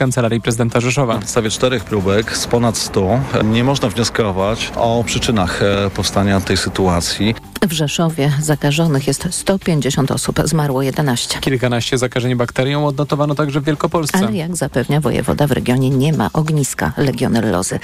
Kancelarii Prezydenta Rzeszowa. Na podstawie czterech próbek z ponad 100 nie można wnioskować o przyczynach e, powstania tej sytuacji. W Rzeszowie zakażonych jest 150 osób, zmarło 11. Kilkanaście zakażeń bakterią odnotowano także w Wielkopolsce. Ale jak zapewnia wojewoda, w regionie nie ma ogniska legionellozy.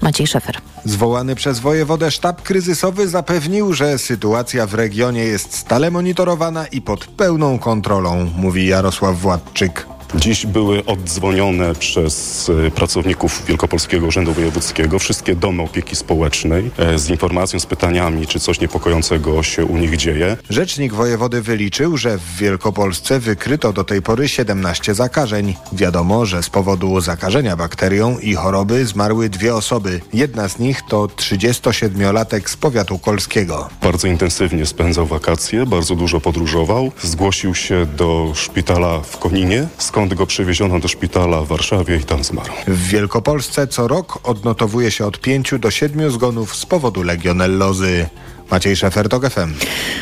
Maciej Szefer. Zwołany przez wojewodę sztab kryzysowy zapewnił, że sytuacja w regionie jest stale monitorowana i pod pełną kontrolą, mówi Jarosław Władczyk. Dziś były oddzwonione przez e, pracowników Wielkopolskiego Urzędu Wojewódzkiego wszystkie domy opieki społecznej e, z informacją, z pytaniami, czy coś niepokojącego się u nich dzieje. Rzecznik wojewody wyliczył, że w Wielkopolsce wykryto do tej pory 17 zakażeń. Wiadomo, że z powodu zakażenia bakterią i choroby zmarły dwie osoby. Jedna z nich to 37-latek z powiatu kolskiego. Bardzo intensywnie spędzał wakacje, bardzo dużo podróżował. Zgłosił się do szpitala w Koninie, skąd go przewieziono do szpitala w Warszawie i tam zmarł. W Wielkopolsce co rok odnotowuje się od 5 do 7 zgonów z powodu legionellozy. Maciej Szefer, FM.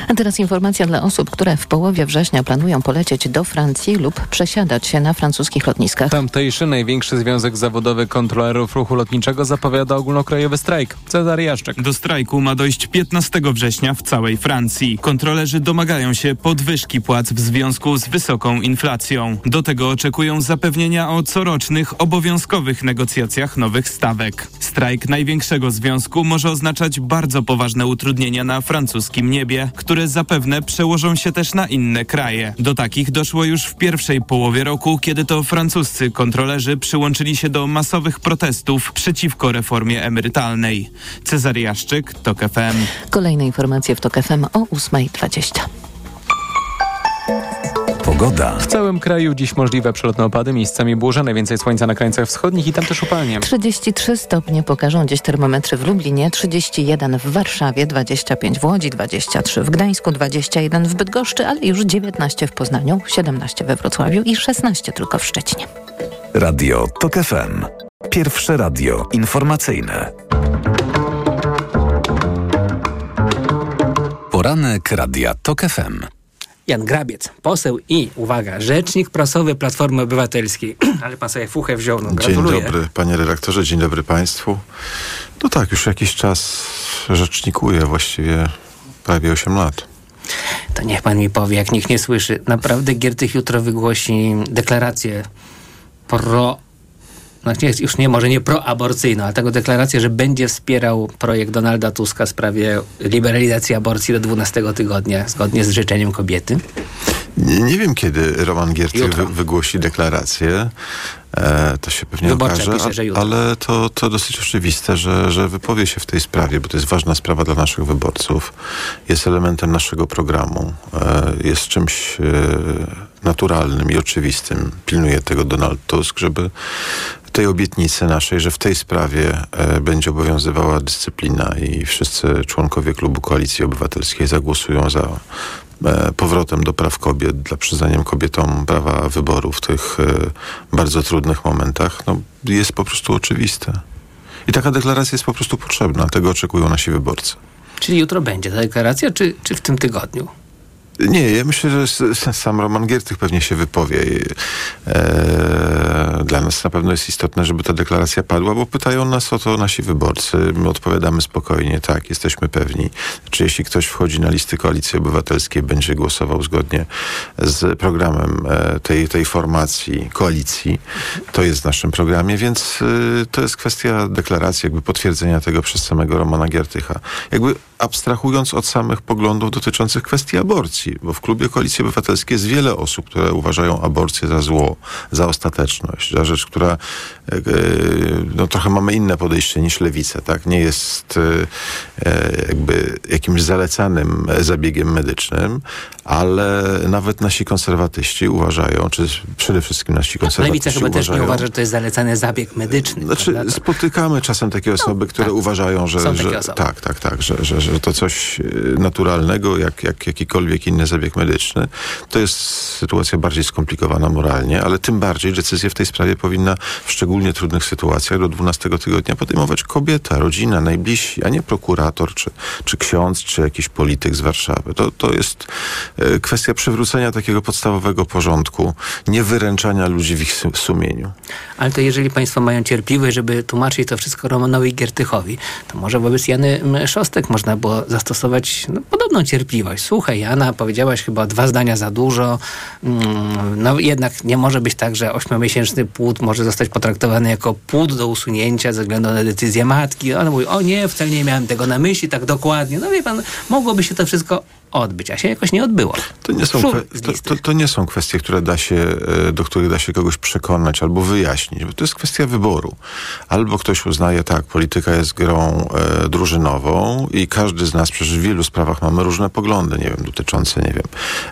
A teraz informacja dla osób, które w połowie września planują polecieć do Francji lub przesiadać się na francuskich lotniskach. Tamtejszy największy związek zawodowy kontrolerów ruchu lotniczego zapowiada ogólnokrajowy strajk. Cezary Jaszczek. Do strajku ma dojść 15 września w całej Francji. Kontrolerzy domagają się podwyżki płac w związku z wysoką inflacją. Do tego oczekują zapewnienia o corocznych, obowiązkowych negocjacjach nowych stawek. Strajk największego związku może oznaczać bardzo poważne na francuskim niebie, które zapewne przełożą się też na inne kraje. Do takich doszło już w pierwszej połowie roku, kiedy to francuscy kontrolerzy przyłączyli się do masowych protestów przeciwko reformie emerytalnej. Cezary Jaszczyk, TOK FM. Kolejne informacje w TOK FM o 8.20. Pogoda. W całym kraju dziś możliwe przelotne opady, miejscami burze, najwięcej słońca na krańcach wschodnich i tam też upalnie. 33 stopnie pokażą dziś termometry w Lublinie, 31 w Warszawie, 25 w Łodzi, 23 w Gdańsku, 21 w Bydgoszczy, ale już 19 w Poznaniu, 17 we Wrocławiu i 16 tylko w Szczecinie. Radio TOK FM. Pierwsze radio informacyjne. Poranek Radia TOK FM. Jan Grabiec, poseł i, uwaga, rzecznik prasowy Platformy Obywatelskiej. Ale pan sobie fuchę wziął, no gratuluję. Dzień dobry panie redaktorze, dzień dobry państwu. No tak, już jakiś czas rzecznikuję, właściwie prawie 8 lat. To niech pan mi powie, jak nikt nie słyszy. Naprawdę Giertych jutro wygłosi deklarację pro... Nie, już nie, może nie proaborcyjną, ale taką deklarację, że będzie wspierał projekt Donalda Tuska w sprawie liberalizacji aborcji do 12 tygodnia, zgodnie z życzeniem kobiety. Nie, nie wiem, kiedy Roman Giertych wy, wygłosi deklarację. E, to się pewnie Wyborcza okaże, pisze, a, ale to, to dosyć oczywiste, że, że wypowie się w tej sprawie, bo to jest ważna sprawa dla naszych wyborców. Jest elementem naszego programu. E, jest czymś e, naturalnym i oczywistym. Pilnuje tego Donald Tusk, żeby tej obietnicy naszej, że w tej sprawie e, będzie obowiązywała dyscyplina i wszyscy członkowie klubu Koalicji Obywatelskiej zagłosują za e, powrotem do praw kobiet, dla przyznaniem kobietom prawa wyboru w tych e, bardzo trudnych momentach, no, jest po prostu oczywiste. I taka deklaracja jest po prostu potrzebna. Tego oczekują nasi wyborcy. Czyli jutro będzie ta deklaracja, czy, czy w tym tygodniu? Nie, ja myślę, że sam Roman Giertych pewnie się wypowie. E, dla nas na pewno jest istotne, żeby ta deklaracja padła, bo pytają nas o to nasi wyborcy. My odpowiadamy spokojnie, tak, jesteśmy pewni. Czy jeśli ktoś wchodzi na listy Koalicji Obywatelskiej, będzie głosował zgodnie z programem e, tej, tej formacji, koalicji, to jest w naszym programie, więc e, to jest kwestia deklaracji, jakby potwierdzenia tego przez samego Romana Giertycha. Jakby abstrahując od samych poglądów dotyczących kwestii aborcji, bo w klubie Koalicji Obywatelskiej jest wiele osób, które uważają aborcję za zło, za ostateczność, za rzecz, która e, e, no, trochę mamy inne podejście niż lewica, tak? Nie jest e, jakby jakimś zalecanym zabiegiem medycznym, ale nawet nasi konserwatyści uważają, czy przede wszystkim nasi konserwatyści Lewica chyba też nie uważają- uważa, że to jest zalecany zabieg medyczny. znaczy, prawda? To- spotykamy czasem takie osoby, które tak. uważają, że, że tak, tak, tak, że, że, że to coś naturalnego, jak, jak jakikolwiek inny zabieg medyczny. To jest sytuacja bardziej skomplikowana moralnie, ale tym bardziej decyzję w tej sprawie powinna w szczególnie trudnych sytuacjach do 12 tygodnia podejmować kobieta, rodzina, najbliżsi, a nie prokurator, czy, czy ksiądz, czy jakiś polityk z Warszawy. To, to jest y, kwestia przywrócenia takiego podstawowego porządku, nie wyręczania ludzi w ich su- sumieniu. Ale to jeżeli Państwo mają cierpliwość, żeby tłumaczyć to wszystko Romanowi Giertychowi, to może wobec Jany M, Szostek można było zastosować no, podobną cierpliwość. Słuchaj, Jana, powiedziałaś chyba dwa zdania za dużo. Mm, No jednak nie może być tak, że ośmiomiesięczny płód może zostać potraktowany jako płód do usunięcia ze względu na decyzję matki. On mówi, o nie, wcale nie miałem tego na myśli tak dokładnie. No wie pan, mogłoby się to wszystko odbyć, a się jakoś nie odbyło. To nie, są to, to, to nie są kwestie, które da się, e, do których da się kogoś przekonać albo wyjaśnić, bo to jest kwestia wyboru. Albo ktoś uznaje, tak, polityka jest grą e, drużynową i każdy z nas przecież w wielu sprawach mamy różne poglądy, nie wiem, dotyczące, nie wiem,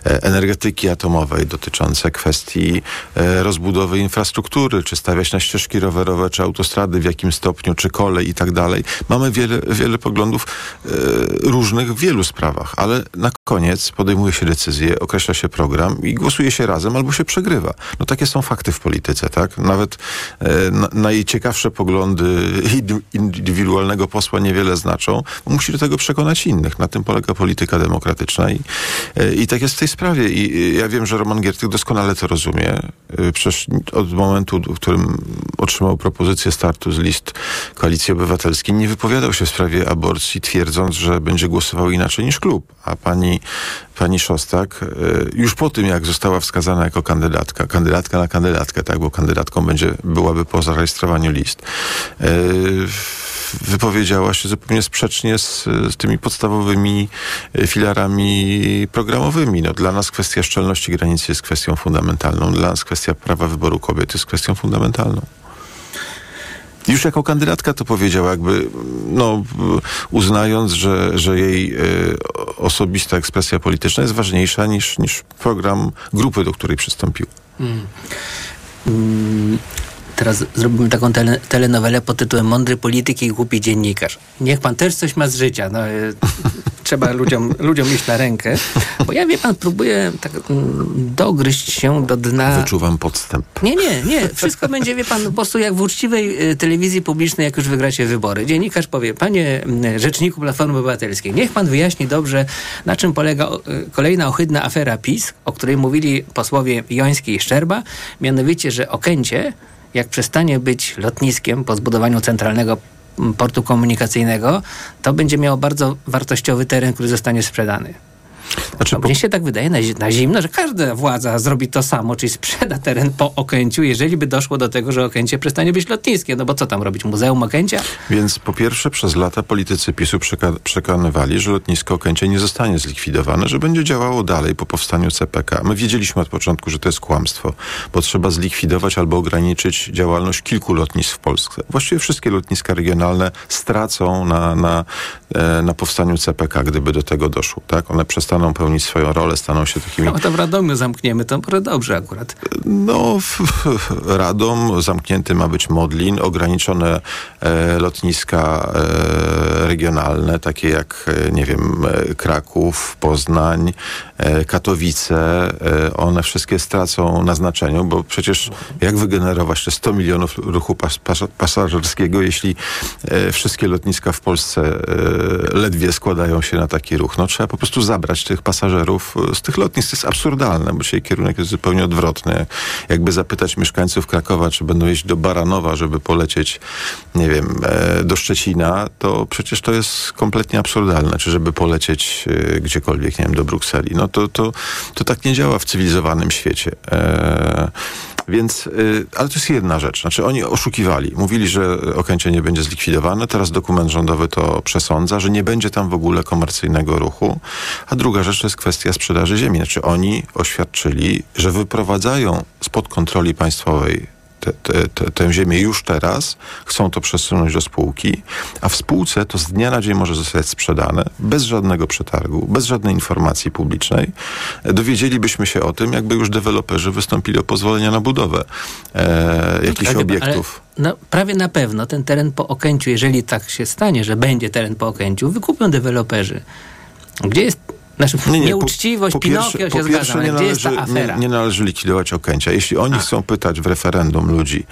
e, energetyki atomowej, dotyczące kwestii e, rozbudowy infrastruktury, czy stawiać na ścieżki rowerowe, czy autostrady, w jakim stopniu, czy kolej i tak dalej. Mamy wiele, wiele poglądów e, różnych w wielu sprawach, ale na koniec podejmuje się decyzję, określa się program i głosuje się razem albo się przegrywa. No takie są fakty w polityce, tak? Nawet e, na, najciekawsze poglądy indy- indywidualnego posła niewiele znaczą, bo musi do tego przekonać innych. Na tym polega polityka demokratyczna i, e, i tak jest w tej sprawie. I ja wiem, że Roman Giertych doskonale to rozumie. E, Przecież od momentu, w którym otrzymał propozycję startu z list Koalicji Obywatelskiej, nie wypowiadał się w sprawie aborcji, twierdząc, że będzie głosował inaczej niż klub. A pani, pani Szostak, e, już po tym, jak została wskazana jako kandydatka, kandydatka na kandydatkę, tak, bo kandydatką będzie, byłaby po zarejestrowaniu list, e, wypowiedziała się zupełnie sprzecznie z, z tymi podstawowymi e, filarami programowymi. No, dla nas kwestia szczelności granicy jest kwestią fundamentalną. Dla nas kwestia prawa wyboru kobiet jest kwestią fundamentalną. Już jako kandydatka to powiedziała, jakby no, uznając, że, że jej e, osobista ekspresja polityczna jest ważniejsza niż, niż program grupy, do której przystąpił. Mm, Teraz zrobimy taką tele, telenowelę pod tytułem Mądry polityk i głupi dziennikarz. Niech pan też coś ma z życia. No, e, trzeba ludziom, ludziom iść na rękę. Bo ja, wie pan, próbuję tak mm, dogryźć się do dna... Wyczuwam podstęp. Nie, nie, nie. Wszystko będzie, wie pan, po prostu jak w uczciwej y, telewizji publicznej, jak już wygracie wybory. Dziennikarz powie, panie mm, rzeczniku Platformy Obywatelskiej, niech pan wyjaśni dobrze, na czym polega y, kolejna ohydna afera PiS, o której mówili posłowie Joński i Szczerba, mianowicie, że Okęcie, jak przestanie być lotniskiem po zbudowaniu centralnego portu komunikacyjnego, to będzie miało bardzo wartościowy teren, który zostanie sprzedany. Znaczy, No, po, mnie się tak wydaje na, na zimno, że każda władza zrobi to samo, czyli sprzeda teren po Okęciu, jeżeli by doszło do tego, że Okęcie przestanie być lotniskie. No bo co tam robić? Muzeum Okęcia? więc po pierwsze, przez lata politycy PiSu przeka- przekonywali, że lotnisko Okęcie nie zostanie zlikwidowane, że będzie działało dalej po powstaniu CPK. My wiedzieliśmy od początku, że to jest kłamstwo, bo trzeba zlikwidować albo ograniczyć działalność kilku lotnisk w Polsce. Właściwie wszystkie lotniska regionalne stracą na, na, na powstaniu CPK, gdyby do tego doszło. Tak? One przestaną pełnić swoją rolę, staną się takimi No to w Radomiu zamkniemy, to dobrze akurat. No, w, w, Radom zamknięty ma być Modlin, ograniczone e, lotniska e, regionalne, takie jak, e, nie wiem, e, Kraków, Poznań, e, Katowice. E, one wszystkie stracą na znaczeniu, bo przecież jak wygenerować te 100 milionów ruchu pas, pas, pasażerskiego, jeśli e, wszystkie lotniska w Polsce e, ledwie składają się na taki ruch? No, trzeba po prostu zabrać tych pasażerów e, z tych lotnisk. To jest absurdalne, bo dzisiaj kierunek jest zupełnie odwrotny. Jakby zapytać mieszkańców Krakowa, czy będą jeździć do Baranowa, żeby polecieć, nie wiem, e, do Szczecina, to przecież to jest kompletnie absurdalne. Czy żeby polecieć e, gdziekolwiek, nie wiem, do Brukseli. No to, to, to tak nie działa w cywilizowanym świecie. E, więc, y, ale to jest jedna rzecz. Znaczy oni oszukiwali. Mówili, że Okęcie nie będzie zlikwidowane. Teraz dokument rządowy to przesądza, że nie będzie tam w ogóle komercyjnego ruchu. A druga rzecz to jest kwestia sprzedaży ziemi. Znaczy oni oświadczyli, że wyprowadzają spod kontroli państwowej te, te, te, tę ziemię już teraz, chcą to przesunąć do spółki, a w spółce to z dnia na dzień może zostać sprzedane, bez żadnego przetargu, bez żadnej informacji publicznej. Dowiedzielibyśmy się o tym, jakby już deweloperzy wystąpili o pozwolenia na budowę e, jakichś Ale obiektów. no, prawie na pewno ten teren po Okęciu, jeżeli tak się stanie, że będzie teren po Okęciu, wykupią deweloperzy. Gdzie jest znaczy, nie, nie, nieuczciwość, po, po Pinokio pierwsze, się po zgadzam, nie należy? Nie, nie należy likwidować Okęcia. Jeśli oni A. chcą pytać w referendum ludzi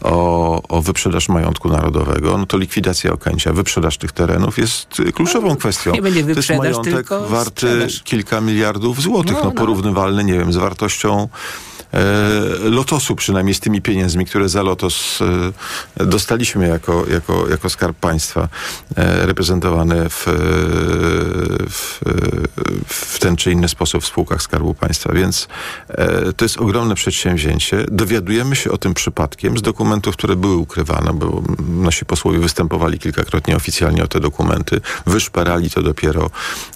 o, o wyprzedaż majątku narodowego, no to likwidacja Okęcia, wyprzedaż tych terenów jest kluczową no, kwestią. Nie będzie wyprzedaż, to jest majątek warty sprzedaż. kilka miliardów złotych, no, no, no porównywalny, nie wiem, z wartością Lotosu, przynajmniej z tymi pieniędzmi, które za Lotos e, dostaliśmy jako, jako, jako skarb państwa e, reprezentowane w, w, w ten czy inny sposób w spółkach Skarbu Państwa. Więc to jest ogromne przedsięwzięcie. Dowiadujemy się o tym przypadkiem z dokumentów, które były ukrywane, bo nasi posłowie występowali kilkakrotnie oficjalnie o te dokumenty, wyszperali to dopiero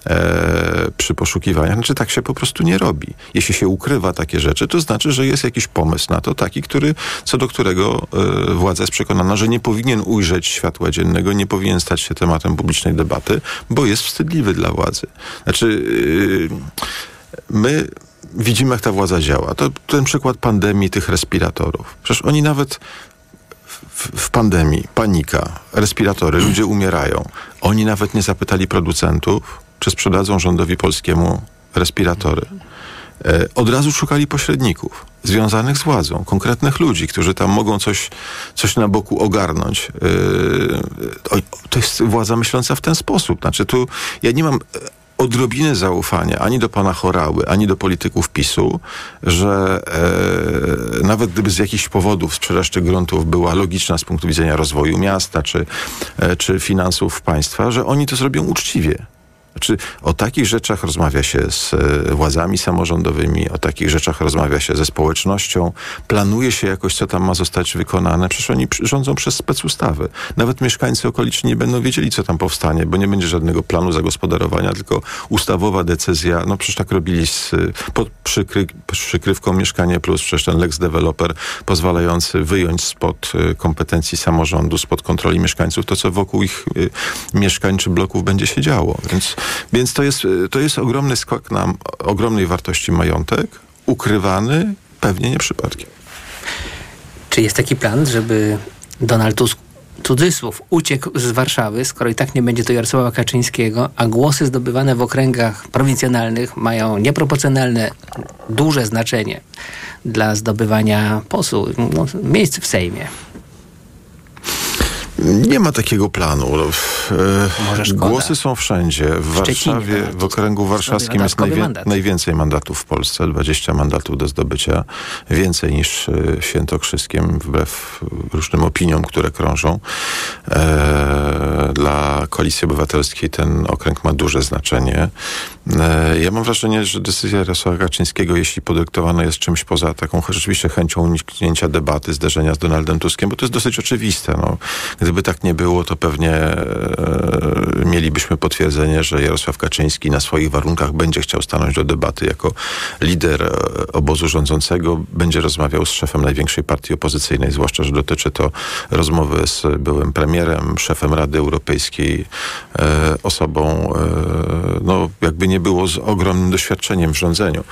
e, przy poszukiwaniach. Znaczy tak się po prostu nie robi. Jeśli się ukrywa takie rzeczy, to znaczy, znaczy, że jest jakiś pomysł na to, taki, który, co do którego y, władza jest przekonana, że nie powinien ujrzeć światła dziennego, nie powinien stać się tematem publicznej debaty, bo jest wstydliwy dla władzy. Znaczy, y, my widzimy, jak ta władza działa. To ten przykład pandemii tych respiratorów. Przecież oni nawet w, w pandemii, panika, respiratory, ludzie umierają. Oni nawet nie zapytali producentów, czy sprzedadzą rządowi polskiemu respiratory. E, od razu szukali pośredników związanych z władzą, konkretnych ludzi, którzy tam mogą coś, coś na boku ogarnąć. E, to jest władza myśląca w ten sposób. Znaczy tu ja nie mam e, odrobiny zaufania ani do pana Chorały, ani do polityków PiSu, że e, nawet gdyby z jakichś powodów sprzedaż tych gruntów była logiczna z punktu widzenia rozwoju miasta czy, e, czy finansów państwa, że oni to zrobią uczciwie. Znaczy, o takich rzeczach rozmawia się z e, władzami samorządowymi, o takich rzeczach rozmawia się ze społecznością, planuje się jakoś, co tam ma zostać wykonane. Przecież oni rządzą przez specustawy. Nawet mieszkańcy okoliczni nie będą wiedzieli, co tam powstanie, bo nie będzie żadnego planu zagospodarowania, tylko ustawowa decyzja. No przecież tak robili z, pod przykry, przykrywką Mieszkanie Plus, przecież ten Lex Developer pozwalający wyjąć spod e, kompetencji samorządu, spod kontroli mieszkańców to, co wokół ich mieszkań czy bloków będzie się działo. Więc więc to jest, to jest ogromny skok na ogromnej wartości majątek, ukrywany pewnie nie przypadkiem. Czy jest taki plan, żeby Donald Tusk cudzysłów uciekł z Warszawy, skoro i tak nie będzie to Jarosława Kaczyńskiego, a głosy zdobywane w okręgach prowincjonalnych mają nieproporcjonalne, duże znaczenie dla zdobywania posłów, no, miejsc w Sejmie. Nie ma takiego planu. E, głosy są wszędzie. W Warszawie, w okręgu warszawskim jest mandat. najwięcej mandatów w Polsce, 20 mandatów do zdobycia, więcej niż w Świętokrzyskiem, wbrew różnym opiniom, które krążą. E, dla Koalicji Obywatelskiej ten okręg ma duże znaczenie. E, ja mam wrażenie, że decyzja Jarosława Kaczyńskiego, jeśli podyktowana jest czymś poza taką rzeczywiście chęcią uniknięcia debaty, zderzenia z Donaldem Tuskiem, bo to jest dosyć oczywiste. No. Gdyby tak nie było, to pewnie e, mielibyśmy potwierdzenie, że Jarosław Kaczyński na swoich warunkach będzie chciał stanąć do debaty jako lider e, obozu rządzącego, będzie rozmawiał z szefem największej partii opozycyjnej, zwłaszcza, że dotyczy to rozmowy z byłym premierem, szefem Rady Europejskiej, e, osobą, e, no jakby nie było z ogromnym doświadczeniem w rządzeniu.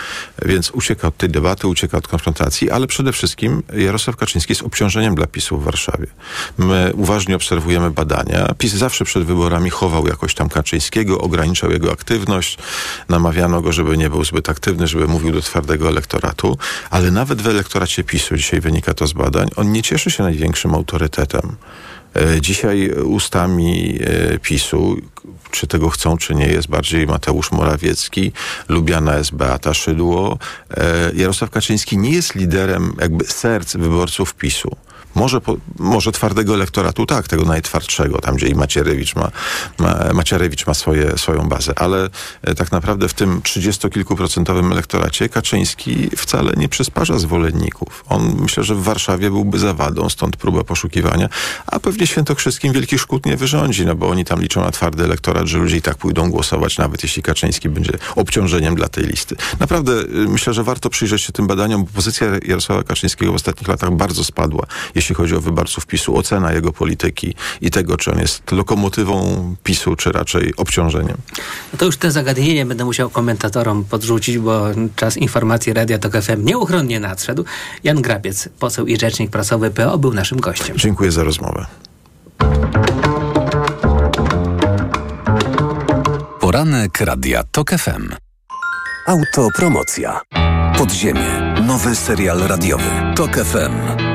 Więc ucieka od tej debaty, ucieka od konfrontacji, ale przede wszystkim Jarosław Kaczyński jest obciążeniem dla PiSu w Warszawie. My uważnie obserwujemy badania. PiS zawsze przed wyborami chował jakoś tam Kaczyńskiego, ograniczał jego aktywność, namawiano go, żeby nie był zbyt aktywny, żeby mówił do twardego elektoratu, ale nawet w elektoracie PiSu, dzisiaj wynika to z badań, on nie cieszy się największym autorytetem. E, dzisiaj ustami e, PiSu, czy tego chcą, czy nie, jest bardziej Mateusz Morawiecki, lubiana jest Beata Szydło. E, Jarosław Kaczyński nie jest liderem jakby serc wyborców PiSu. Może, może twardego elektoratu, tak, tego najtwardszego, tam gdzie i Macierewicz ma, ma, Macierewicz ma swoje, swoją bazę, ale e, tak naprawdę w tym trzydziestokilkuprocentowym elektoracie Kaczyński wcale nie przysparza zwolenników. On myślę, że w Warszawie byłby zawadą, stąd próba poszukiwania, a pewnie Świętokrzyskim Wielki Szkód nie wyrządzi, no bo oni tam liczą na twardy elektorat, że ludzie i tak pójdą głosować, nawet jeśli Kaczyński będzie obciążeniem dla tej listy. Naprawdę y, myślę, że warto przyjrzeć się tym badaniom, bo pozycja Jarosława Kaczyńskiego w ostatnich latach bardzo spadła. Jeśli jeśli chodzi o wyborców PiSu, ocena jego polityki i tego, czy on jest lokomotywą PiSu, czy raczej obciążeniem. No to już te zagadnienie będę musiał komentatorom podrzucić, bo czas informacji Radia Tok FM nieuchronnie nadszedł. Jan Grabiec, poseł i rzecznik prasowy PO, był naszym gościem. Dziękuję za rozmowę. Poranek Radia TOK FM. Autopromocja. Podziemie. Nowy serial radiowy. TOK FM.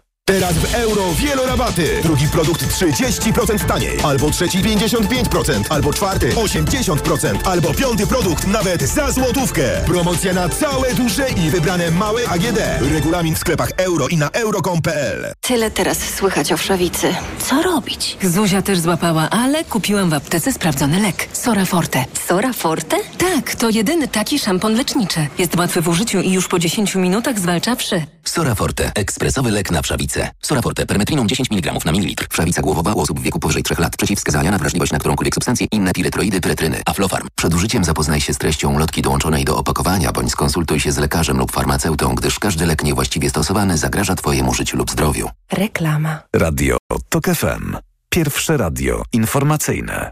Teraz w euro wielorabaty. Drugi produkt 30% taniej. Albo trzeci 55%. Albo czwarty 80%. Albo piąty produkt nawet za złotówkę. Promocja na całe duże i wybrane małe AGD. Regulamin w sklepach euro i na euro.com.pl Tyle teraz słychać o wszawicy. Co robić? Zuzia też złapała, ale kupiłam w aptece sprawdzony lek. Sora Forte. Sora Forte? Tak, to jedyny taki szampon leczniczy. Jest łatwy w użyciu i już po 10 minutach zwalcza wszy. Sora Forte. Ekspresowy lek na wszawicę. Sora Forte. Permetriną 10 mg na mililitr. Wszawica głowowa u osób w wieku powyżej 3 lat. Przeciwwskazania na wrażliwość na którąkolwiek substancję. Inne piretroidy, pyretryny. Aflofarm. Przed użyciem zapoznaj się z treścią lotki dołączonej do opakowania, bądź skonsultuj się z lekarzem lub farmaceutą, gdyż każdy lek niewłaściwie stosowany zagraża Twojemu życiu lub zdrowiu. Reklama. Radio TOK FM. Pierwsze radio informacyjne.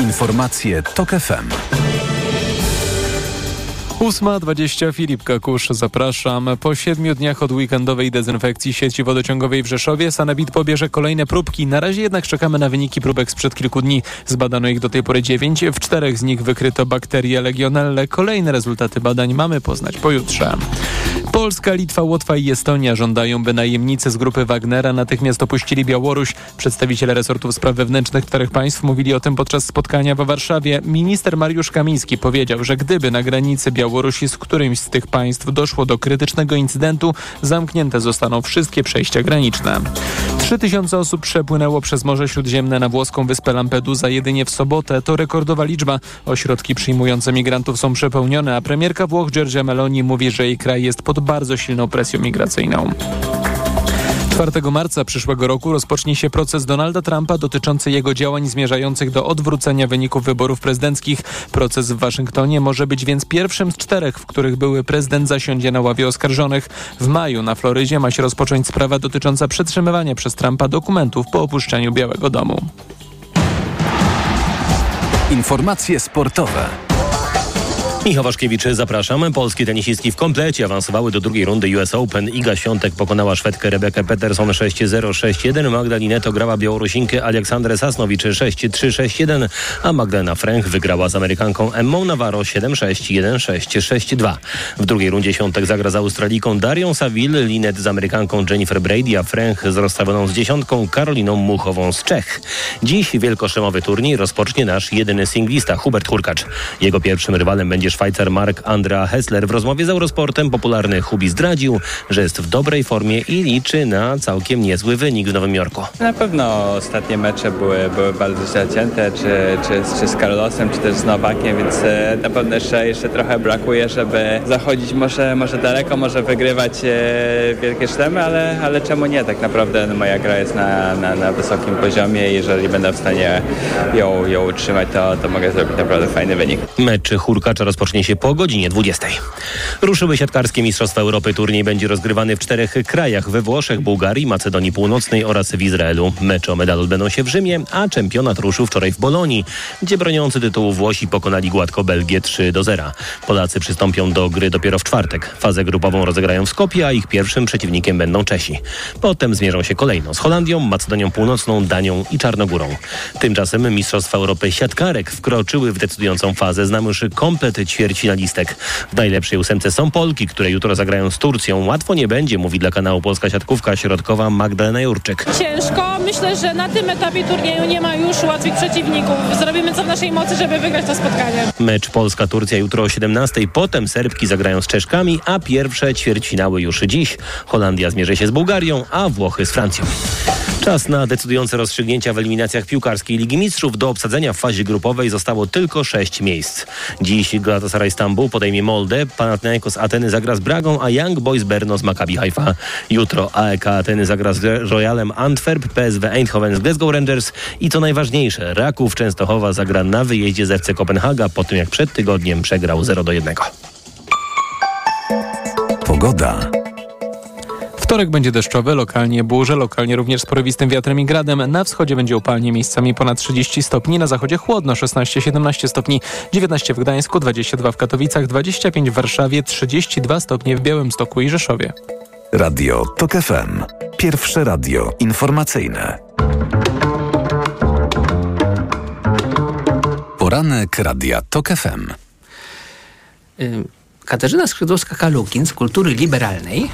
Informacje TOK FM. 8.20 Filip Kakusz, zapraszam. Po siedmiu dniach od weekendowej dezynfekcji sieci wodociągowej w Rzeszowie Sanepid pobierze kolejne próbki. Na razie jednak czekamy na wyniki próbek sprzed kilku dni. Zbadano ich do tej pory dziewięć. W czterech z nich wykryto bakterie legionelle. Kolejne rezultaty badań mamy poznać pojutrze. Polska, Litwa, Łotwa i Estonia żądają, by najemnicy z grupy Wagnera natychmiast opuścili Białoruś. Przedstawiciele resortów spraw wewnętrznych czterech państw mówili o tym podczas spotkania w Warszawie. Minister Mariusz Kamiński powiedział, że gdyby na granicy Białorusi z którymś z tych państw doszło do krytycznego incydentu, zamknięte zostaną wszystkie przejścia graniczne. 3000 osób przepłynęło przez Morze Śródziemne na włoską wyspę Lampedusa jedynie w sobotę. To rekordowa liczba. Ośrodki przyjmujące migrantów są przepełnione, a premierka Włoch Giorgia Meloni mówi, że jej kraj jest pod bardzo silną presją migracyjną. 4 marca przyszłego roku rozpocznie się proces Donalda Trumpa dotyczący jego działań zmierzających do odwrócenia wyników wyborów prezydenckich. Proces w Waszyngtonie może być więc pierwszym z czterech, w których były prezydent zasiądzie na ławie oskarżonych. W maju na Florydzie ma się rozpocząć sprawa dotycząca przetrzymywania przez Trumpa dokumentów po opuszczeniu Białego Domu. Informacje sportowe. Michał Waszkiewicz, zapraszam. Polskie tenisistki w komplecie awansowały do drugiej rundy US Open. Iga Świątek pokonała Szwedkę Rebekę Peterson 6-0, 6-1. Magdalineto grała Białorusinkę Aleksandrę Sasnowicz 6-3, 6-1, a Magdalena Fręch wygrała z Amerykanką Emmą Navarro 7-6, 1-6, 6-2. W drugiej rundzie Świątek zagra z Australijką Darią Saville, Linet z Amerykanką Jennifer Brady, a Fręch z rozstawioną z dziesiątką Karoliną Muchową z Czech. Dziś wielkoszemowy turniej rozpocznie nasz jedyny singlista Hubert Hurkacz. Jego pierwszym rywalem będzie Szwajcar Mark Andrea Hessler. W rozmowie z Eurosportem popularny Hubi zdradził, że jest w dobrej formie i liczy na całkiem niezły wynik w Nowym Jorku. Na pewno ostatnie mecze były, były bardzo zacięte, czy, czy, czy z Carlosem, czy też z Nowakiem, więc e, na pewno jeszcze, jeszcze trochę brakuje, żeby zachodzić może, może daleko, może wygrywać e, wielkie szlemy, ale, ale czemu nie? Tak naprawdę no, moja gra jest na, na, na wysokim poziomie i jeżeli będę w stanie ją, ją utrzymać, to, to mogę zrobić naprawdę fajny wynik. Mecz Hurkacza rozpocznie się po godzinie 20. Ruszyły siatkarskie Mistrzostwa Europy. Turniej będzie rozgrywany w czterech krajach. We Włoszech, Bułgarii, Macedonii Północnej oraz w Izraelu. Mecze o medal odbędą się w Rzymie, a czempionat ruszył wczoraj w Bolonii, gdzie broniący tytułu Włosi pokonali gładko Belgię 3 do 0. Polacy przystąpią do gry dopiero w czwartek. Fazę grupową rozegrają w Skopie, a ich pierwszym przeciwnikiem będą Czesi. Potem zmierzą się kolejno z Holandią, Macedonią Północną, Danią i Czarnogórą. Tymczasem Mistrzostwa Europy siatkarek wkroczyły w decydującą fazę. Znamy już kompetycję ćwierćfinalistek. W najlepszej ósemce są Polki, które jutro zagrają z Turcją. Łatwo nie będzie, mówi dla kanału Polska Siatkówka środkowa Magdalena Jurczyk. Ciężko. Myślę, że na tym etapie turnieju nie ma już łatwych przeciwników. Zrobimy co w naszej mocy, żeby wygrać to spotkanie. Mecz Polska-Turcja jutro o 17. Potem Serbki zagrają z Czeszkami, a pierwsze ćwierćfinały już dziś. Holandia zmierzy się z Bułgarią, a Włochy z Francją. Czas na decydujące rozstrzygnięcia w eliminacjach piłkarskiej Ligi Mistrzów. Do obsadzenia w fazie grupowej zostało tylko sześć miejsc. Dziś Galatasaray Stambuł podejmie Moldę, Panathinaikos Ateny zagra z Bragą, a Young Boys Berno z Maccabi Haifa. Jutro AEK Ateny zagra z Royalem Antwerp, PSW Eindhoven z Glasgow Rangers i co najważniejsze, Raków Częstochowa zagra na wyjeździe z FC Kopenhaga po tym jak przed tygodniem przegrał 0 do 1. Pogoda. Wtorek będzie deszczowy, lokalnie burze, lokalnie również z porywistym wiatrem i gradem. Na wschodzie będzie upalnie, miejscami ponad 30 stopni, na zachodzie chłodno 16-17 stopni, 19 w Gdańsku, 22 w Katowicach, 25 w Warszawie, 32 stopnie w Białymstoku i Rzeszowie. Radio TOK FM. Pierwsze radio informacyjne. Poranek Radia TOK FM. Katarzyna Skrzydłowska-Kalukin z Kultury Liberalnej.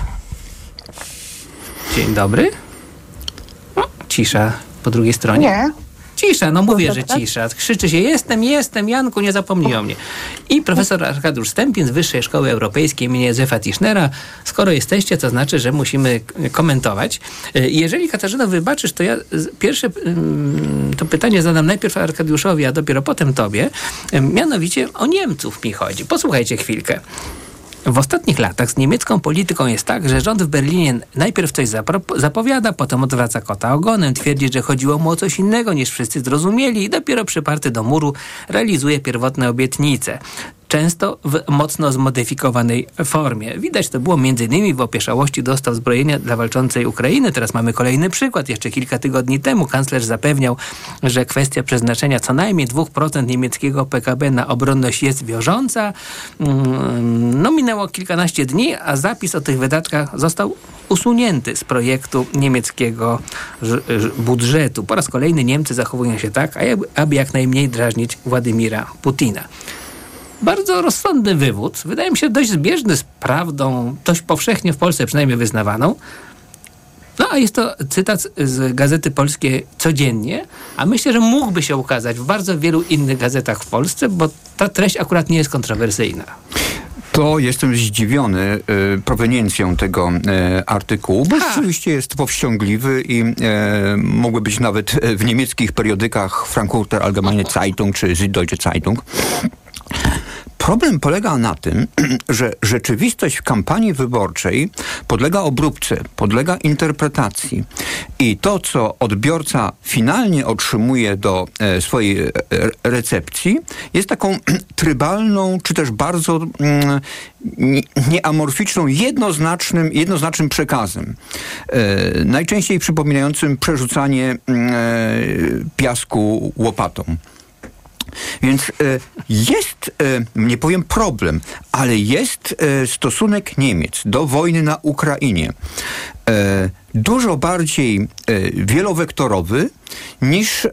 Dzień dobry. O, cisza po drugiej stronie. Nie. Cisza, no mówię, że tak? cisza. Krzyczy się, jestem, jestem, Janku, nie zapomnij o mnie. I profesor Arkadiusz Stępień z Wyższej Szkoły Europejskiej im. Józefa Tischnera. Skoro jesteście, to znaczy, że musimy komentować. Y, Jeżeli, Katarzyna, wybaczysz, to ja pierwsze ym, to pytanie zadam najpierw Arkadiuszowi, a dopiero potem tobie. Ym, Mianowicie o Niemców mi chodzi. Posłuchajcie chwilkę. W ostatnich latach z niemiecką polityką jest tak, że rząd w Berlinie najpierw coś zapowiada, potem odwraca kota ogonem, twierdzi, że chodziło mu o coś innego niż wszyscy zrozumieli i dopiero przyparty do muru realizuje pierwotne obietnice. Często w mocno zmodyfikowanej formie. Widać to było m.in. w opieszałości dostaw zbrojenia dla walczącej Ukrainy. Teraz mamy kolejny przykład. Jeszcze kilka tygodni temu kanclerz zapewniał, że kwestia przeznaczenia co najmniej 2% niemieckiego PKB na obronność jest wiążąca. Mm, No minęło kilkanaście dni, a zapis o tych wydatkach został usunięty z projektu niemieckiego budżetu. Po raz kolejny Niemcy zachowują się tak, aby jak najmniej drażnić Władimira Putina. Bardzo rozsądny wywód, wydaje mi się dość zbieżny z prawdą, dość powszechnie w Polsce przynajmniej wyznawaną. No a jest to cytat z Gazety Polskiej codziennie, a myślę, że mógłby się ukazać w bardzo wielu innych gazetach w Polsce, bo ta treść akurat nie jest kontrowersyjna. To jestem zdziwiony y, proweniencją tego y, artykułu, bo rzeczywiście jest powściągliwy i y, mógłby być nawet w niemieckich periodykach Frankfurter Allgemeine Zeitung czy Süddeutsche Zeitung. Problem polega na tym, że rzeczywistość w kampanii wyborczej podlega obróbce, podlega interpretacji. I to, co odbiorca finalnie otrzymuje do e, swojej e, recepcji, jest taką trybalną, czy też bardzo mm, nie- nieamorficzną, jednoznacznym, jednoznacznym przekazem. E, najczęściej przypominającym przerzucanie mm, piasku łopatą. Więc e, jest, e, nie powiem problem, ale jest e, stosunek Niemiec do wojny na Ukrainie dużo bardziej wielowektorowy niż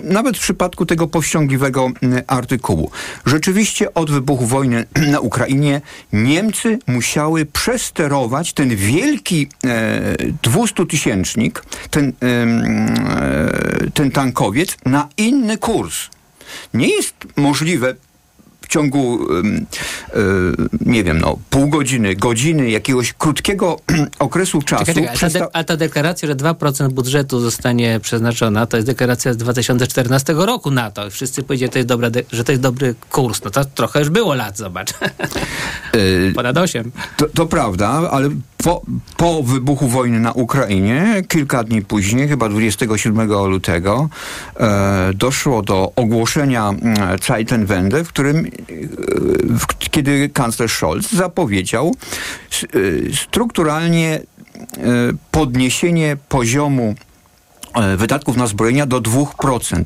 nawet w przypadku tego powściągliwego artykułu. Rzeczywiście od wybuchu wojny na Ukrainie Niemcy musiały przesterować ten wielki e, 200-tysięcznik, ten, e, ten tankowiec na inny kurs. Nie jest możliwe w ciągu, e, nie wiem, no, pół godziny, godziny, jakiegoś krótkiego okresu czasu. Czekaj, czekaj, a, ta de- a ta deklaracja, że 2% budżetu zostanie przeznaczona, to jest deklaracja z 2014 roku na to. Wszyscy powiedzieli, to jest dobra de- że to jest dobry kurs. No to trochę już było lat, zobacz. Ponad 8. To, to prawda, ale po, po wybuchu wojny na Ukrainie, kilka dni później, chyba 27 lutego, e, doszło do ogłoszenia mm, Zeitenwende, w którym, e, w, kiedy kanclerz Scholz zapowiedział e, strukturalnie e, podniesienie poziomu wydatków na zbrojenia do 2%.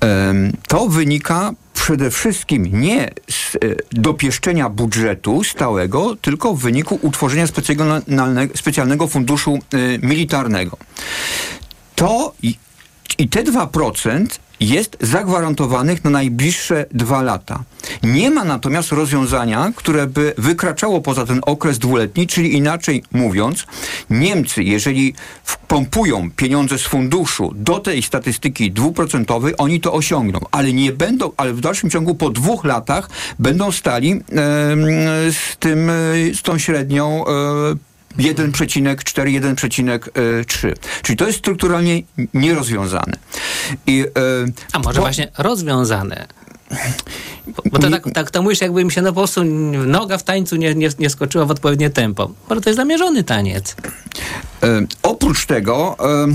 Em, To wynika przede wszystkim nie z e, dopieszczenia budżetu stałego, tylko w wyniku utworzenia specjalne- specjalnego funduszu e, militarnego. To i, i te 2% jest zagwarantowanych na najbliższe dwa lata. Nie ma natomiast rozwiązania, które by wykraczało poza ten okres dwuletni, czyli inaczej mówiąc, Niemcy, jeżeli wpompują pieniądze z funduszu do tej statystyki dwuprocentowej, oni to osiągną, ale nie będą, ale w dalszym ciągu po dwóch latach będą stali e, z tym, z tą średnią e, 1,4, 1,3. Czyli to jest strukturalnie nierozwiązane. I, e, A może bo, właśnie rozwiązane? Bo, bo to tak, tak to mówisz, jakby mi się no po prostu noga w tańcu nie, nie, nie skoczyła w odpowiednie tempo. Może to jest zamierzony taniec. E, oprócz tego e,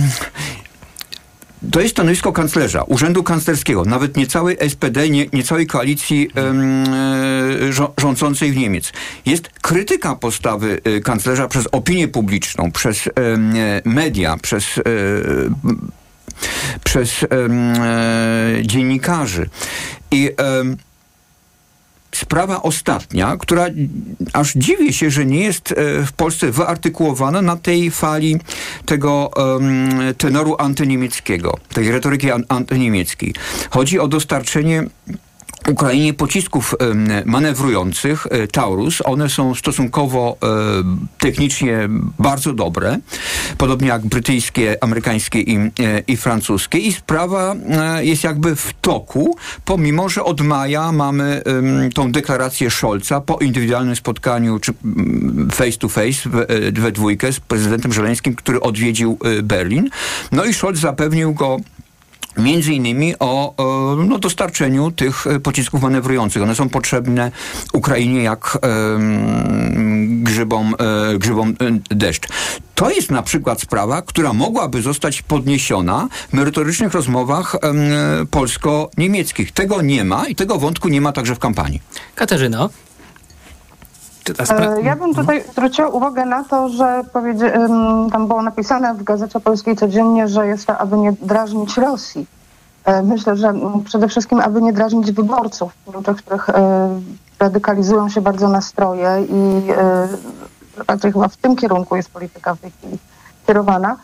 to jest stanowisko kanclerza, urzędu kanclerskiego, nawet nie całej SPD, nie, koalicji um, rządzącej w Niemiec. Jest krytyka postawy e, kanclerza przez opinię publiczną, przez um, media, przez przez dziennikarzy. I sprawa ostatnia, która aż dziwię się, że nie jest e, w Polsce wyartykułowana na tej fali tego um, tenoru antyniemieckiego, tej retoryki an antyniemieckiej. Chodzi o dostarczenie Ukrainie pocisków manewrujących e, Taurus. One są stosunkowo e, technicznie bardzo dobre, podobnie jak brytyjskie, amerykańskie i, e, i francuskie. I sprawa jest jakby w toku, pomimo, że od maja mamy tą deklarację Scholza po indywidualnym spotkaniu, czy face to face we dwójkę z prezydentem Żeleńskim, który odwiedził Berlin. No i Scholz zapewnił go Między innymi o, no, dostarczeniu tych e, pocisków manewrujących. One są potrzebne Ukrainie jak e, grzybom, e, grzybom e, deszcz. To jest na przykład sprawa, która mogłaby zostać podniesiona w merytorycznych rozmowach e, polsko-niemieckich. Tego nie ma i tego wątku nie ma także w kampanii. Katarzyno? E, ja bym tutaj zwróciła uwagę na to, że tam było napisane w Gazecie Polskiej codziennie, że jest to, aby nie drażnić Rosji. E, myślę, że przede wszystkim, aby nie drażnić wyborców, w których e, radykalizują się bardzo nastroje i raczej chyba w tym kierunku jest polityka w tej chwili kierowana.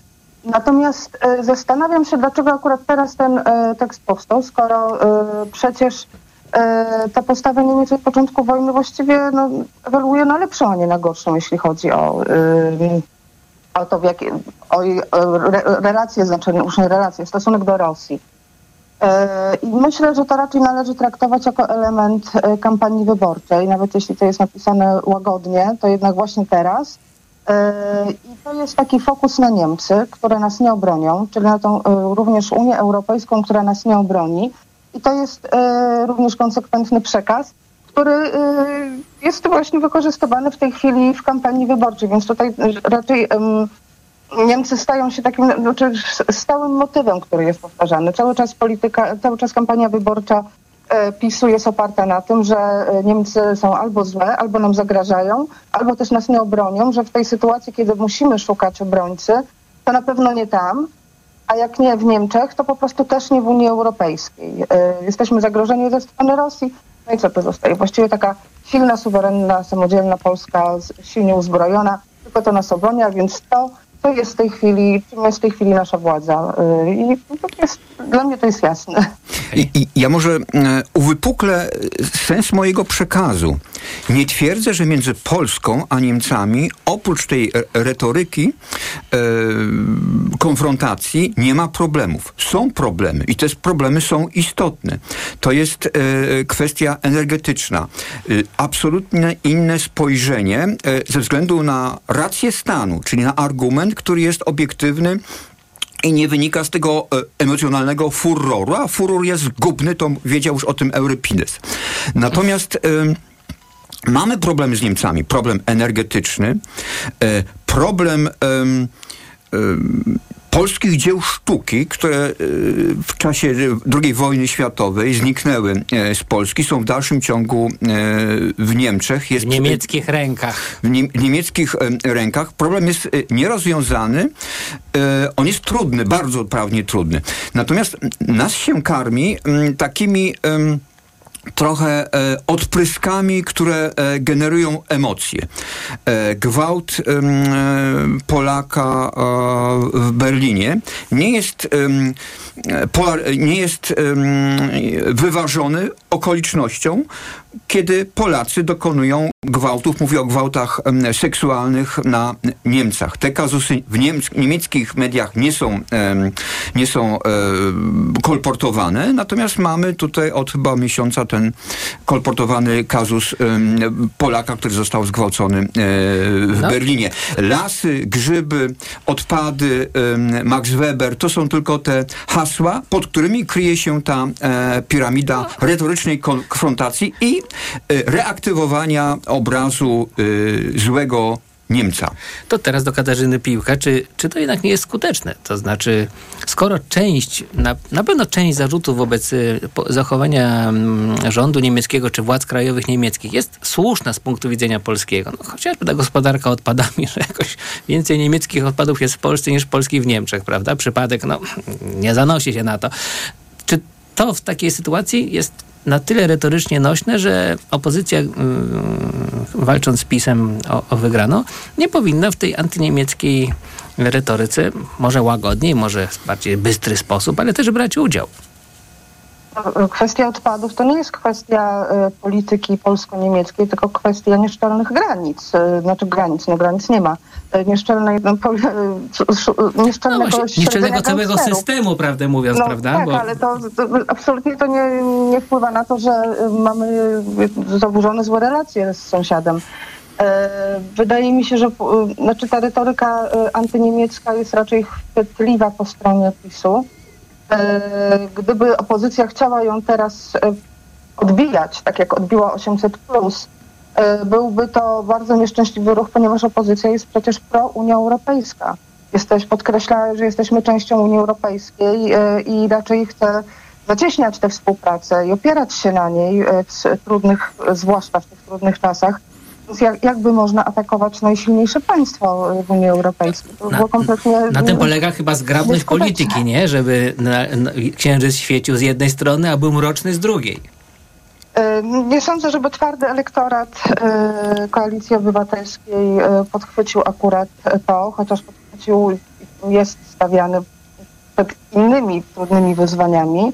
Natomiast zastanawiam się, dlaczego akurat teraz ten tekst powstał, skoro przecież ta postawa Niemiec od początku wojny właściwie no, ewoluuje na lepszą, a nie na gorszą, jeśli chodzi o, o to, w jakie, o, relacje, znaczy już nie relacje, stosunek do Rosji. E, I myślę, że to raczej należy traktować jako element e, kampanii wyborczej, nawet jeśli to jest napisane łagodnie, to jednak właśnie teraz. I to jest taki fokus na Niemcy, które nas nie obronią, czyli na tą również Unię Europejską, która nas nie obroni. I to jest e, również konsekwentny przekaz, który e, jest właśnie wykorzystywany w tej chwili w kampanii wyborczej, więc tutaj raczej Niemcy stają się takim znaczy stałym motywem, który jest powtarzany. Cały czas polityka, cały czas kampania wyborcza e, PiSu jest oparta na tym, że Niemcy są albo złe, albo nam zagrażają, albo też nas nie obronią, że w tej sytuacji, kiedy musimy szukać obrońcy, to na pewno nie tam, a jak nie w Niemczech, to po prostu też nie w Unii Europejskiej. E, jesteśmy zagrożeni ze strony Rosji. No i co to zostaje? Właściwie taka silna, suwerenna, samodzielna Polska, silnie uzbrojona, tylko to nas obroni, a więc to to jest w tej chwili, czym jest w tej chwili nasza władza. Y, I jest, dla mnie to jest jasne. I, i ja może e, uwypuklę sens mojego przekazu. Nie twierdzę, że między Polską a Niemcami, oprócz tej retoryki konfrontacji, nie ma problemów. Są problemy i te problemy są istotne. To jest kwestia energetyczna. Absolutnie inne spojrzenie ze względu na rację stanu, czyli na argument, który jest obiektywny i nie wynika z tego e, emocjonalnego furroru, a furor jest zgubny, to wiedział już o tym Eurypides. Natomiast e, mamy problem z Niemcami, problem energetyczny, e, problem polskich dzieł sztuki, które e, w czasie II wojny światowej zniknęły e, z Polski, są w dalszym ciągu e, w Niemczech. Jest w niemieckich rękach. W, nie, niemieckich rękach. Problem jest nierozwiązany. On jest trudny, bardzo prawnie trudny. Natomiast nas się karmi takimi trochę e, odpryskami, które e, generują emocje. E, gwałt e, Polaka e, w Berlinie nie jest, em, polar, nie jest wyważony okolicznością, kiedy Polacy dokonują gwałtów, mówię o gwałtach seksualnych na Niemcach. Te kazusy w niemck- niemieckich mediach nie są, nie są em, kolportowane, natomiast mamy tutaj od chyba miesiąca ten kolportowany kazus Polaka, który został zgwałcony e, w No. Berlinie. Lasy, grzyby, odpady, Max Weber, to są tylko te hasła, pod którymi kryje się ta e, piramida retorycznej konfrontacji i e, reaktywowania obrazu e, złego Niemca. To teraz do Katarzyny Piłka. Czy, czy to jednak nie jest skuteczne? To znaczy, skoro część, na, na pewno część zarzutów wobec y, zachowania mm, rządu niemieckiego czy władz krajowych niemieckich jest słuszna z punktu widzenia polskiego, no, chociażby ta gospodarka odpadami, że jakoś więcej niemieckich odpadów jest w Polsce niż polskich w Niemczech, prawda? Przypadek, no, nie zanosi się na to. Czy to w takiej sytuacji jest na tyle retorycznie nośne, że opozycja, yy, walcząc z PiSem o, o wygraną, nie powinna w tej antyniemieckiej retoryce, może łagodniej, może w bardziej bystry sposób, ale też brać udział. Kwestia odpadów to nie jest kwestia e, polityki polsko-niemieckiej, tylko kwestia nieszczelnych granic. E, Znaczy granic, no granic nie ma. E, Nieszczelnej, no, pol, sz- sz- nieszczelnego, No właśnie, nieszczelnego całego systemu, prawdę mówiąc, No, prawda? Tak, ale to, to absolutnie to nie, nie wpływa na to, że mamy zaburzone złe relacje z sąsiadem. Wydaje mi się, że znaczy ta retoryka antyniemiecka jest raczej chwytliwa po stronie PiSu. E, Gdyby opozycja chciała ją teraz e, odbijać, tak jak odbiła 800, e, byłby to bardzo nieszczęśliwy ruch, ponieważ opozycja jest przecież pro-Unia Europejska. Jesteś, podkreśla, że jesteśmy częścią Unii Europejskiej i raczej chce zacieśniać tę współpracę i opierać się na niej w trudnych, zwłaszcza w tych trudnych czasach. Jak, jakby można atakować najsilniejsze państwo w Unii Europejskiej? To było kompletnie Na tym polega chyba zgrabność polityki, nie? Żeby na, na, księżyc świecił z jednej strony, a był mroczny z drugiej. E, Nie sądzę, żeby twardy elektorat e, Koalicji Obywatelskiej e, podchwycił akurat to, chociaż podchwycił jest stawiany przed innymi trudnymi wyzwaniami.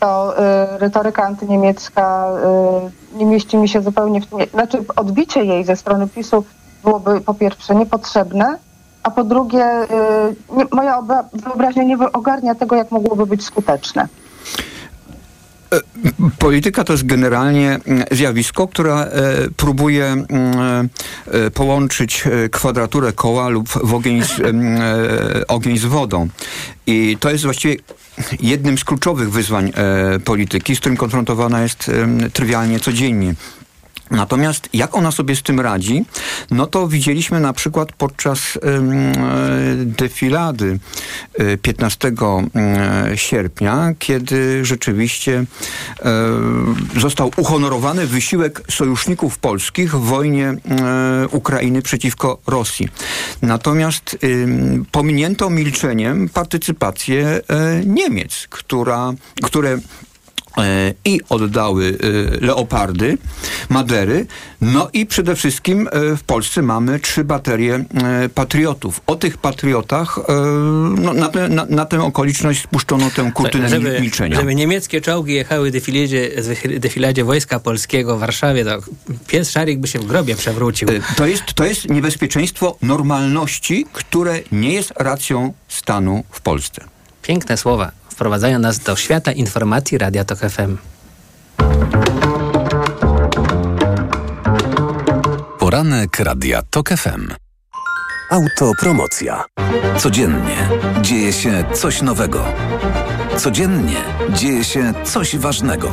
To e, retoryka antyniemiecka e, nie mieści mi się zupełnie w tym. Znaczy, odbicie jej ze strony PiSu byłoby po pierwsze niepotrzebne, a po drugie, nie, moja obra- wyobraźnia nie ogarnia tego, jak mogłoby być skuteczne. Polityka to jest generalnie mm, zjawisko, które e, próbuje mm, e, połączyć e, kwadraturę koła lub w ogień z, e, ogień z wodą. I to jest właściwie jednym z kluczowych wyzwań e, polityki, z którym konfrontowana jest trywialnie codziennie. Natomiast jak ona sobie z tym radzi, no to widzieliśmy na przykład podczas e, defilady e, 15 e, sierpnia, kiedy rzeczywiście został uhonorowany wysiłek sojuszników polskich w wojnie Ukrainy przeciwko Rosji. Natomiast pominięto milczeniem partycypację Niemiec, która, które i oddały e, leopardy, Madery. No i przede wszystkim e, w Polsce mamy trzy baterie e, patriotów. O tych patriotach e, no, na, te, na, na tę okoliczność spuszczono tę kurtynę żeby, milczenia. żeby niemieckie czołgi jechały defiladzie, defiladzie Wojska Polskiego w Warszawie, to pies szarik by się w grobie przewrócił. E, To jest, to jest niebezpieczeństwo normalności, które nie jest racją stanu w Polsce. Piękne słowa wprowadzają nas do świata informacji Radia Tok FM. Poranek Radia TOK FM. Autopromocja. Codziennie dzieje się coś nowego. Codziennie dzieje się coś ważnego.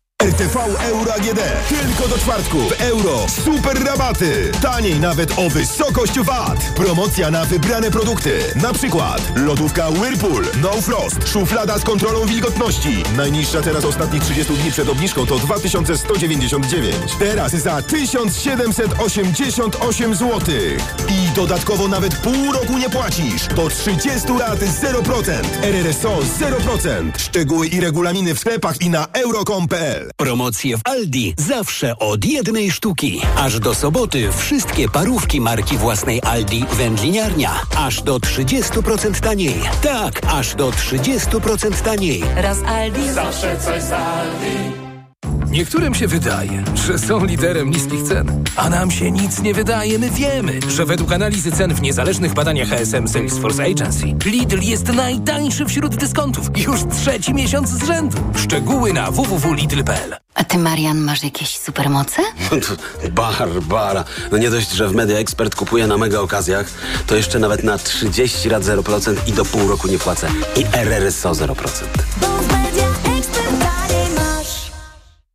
RTV Euro AGD. Tylko do czwartku. W euro. Super rabaty. Taniej nawet o wysokość VAT. Promocja na wybrane produkty. Na przykład lodówka Whirlpool. No Frost. Szuflada z kontrolą wilgotności. Najniższa teraz ostatnich 30 dni przed obniżką to 2199. Teraz za 1788 zł. I dodatkowo nawet pół roku nie płacisz. Do 30 lat 0%. RRSO 0%. Szczegóły i regulaminy w sklepach i na euro.com.pl Promocje w Aldi zawsze od jednej sztuki. Aż do soboty wszystkie parówki marki własnej Aldi wędliniarnia. Aż do 30% taniej. Tak, aż do 30% taniej. Raz Aldi. Zawsze coś z Aldi. Niektórym się wydaje, że są liderem niskich cen, a nam się nic nie wydaje. My wiemy, że według analizy cen w niezależnych badaniach HSM Salesforce Agency Lidl jest najtańszy wśród dyskontów już trzeci miesiąc z rzędu. Szczegóły na www.lidl.pl A ty, Marian, masz jakieś supermoce? Barbara. No nie dość, że w Media Expert kupuję na mega okazjach, to jeszcze nawet na 30 lat 0% i do pół roku nie płacę. I RRSO 0%.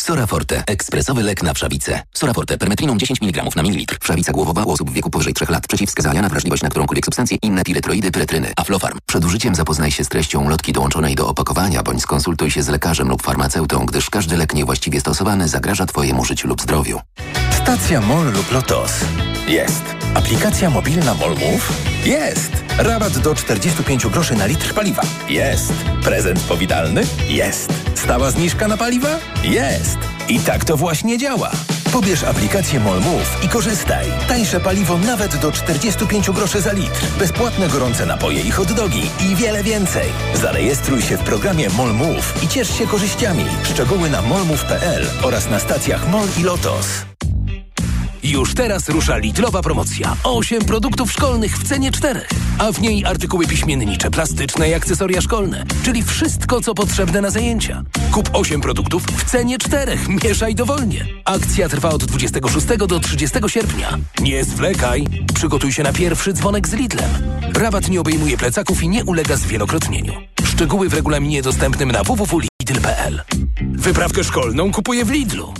Soraforte. Ekspresowy lek na wszawicę. Soraforte. Permetriną 10 mg na mililitr. Wszawica głowowa u osób w wieku powyżej 3 lat. Przeciwwskazania na wrażliwość na którąkolwiek substancję. Inne piretroidy, pyretryny. Aflofarm. Przed użyciem zapoznaj się z treścią lotki dołączonej do opakowania, bądź skonsultuj się z lekarzem lub farmaceutą, gdyż każdy lek niewłaściwie stosowany zagraża Twojemu życiu lub zdrowiu. Stacja MOL lub LOTOS. Jest. Aplikacja mobilna MOL Move? Jest. Rabat do 45 groszy na litr paliwa? Jest. Prezent powitalny? Jest. Stała zniżka na paliwa? Jest. I tak to właśnie działa. Pobierz aplikację MOL Move i korzystaj. Tańsze paliwo nawet do 45 groszy za litr. Bezpłatne gorące napoje i hot dogi i wiele więcej. Zarejestruj się w programie MOL Move i ciesz się korzyściami. Szczegóły na molmove.pl oraz na stacjach MOL i LOTOS. Już teraz rusza Lidlowa promocja. 8 produktów szkolnych w cenie 4. A w niej artykuły piśmiennicze, plastyczne i akcesoria szkolne. Czyli wszystko, co potrzebne na zajęcia. Kup 8 produktów w cenie 4. Mieszaj dowolnie. Akcja trwa od 26 do 30 sierpnia. Nie zwlekaj. Przygotuj się na pierwszy dzwonek z Lidlem. Rabat nie obejmuje plecaków i nie ulega zwielokrotnieniu. Szczegóły w regulaminie dostępnym na www.lidl.pl. Wyprawkę szkolną kupuję w Lidlu.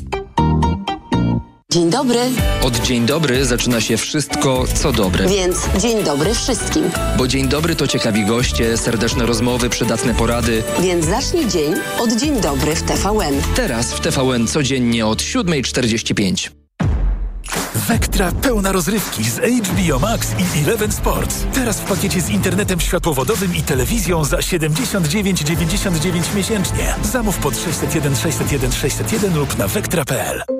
Dzień dobry. Od dzień dobry zaczyna się wszystko, co dobre. Więc dzień dobry wszystkim. Bo dzień dobry to ciekawi goście, serdeczne rozmowy, przydatne porady. Więc zacznij dzień od dzień dobry w TVN. Teraz w TVN codziennie od 7.45. Wektra pełna rozrywki z HBO Max i Eleven Sports. Teraz w pakiecie z internetem światłowodowym i telewizją za 79,99 miesięcznie. Zamów pod 601 601 601 lub na wektra.pl.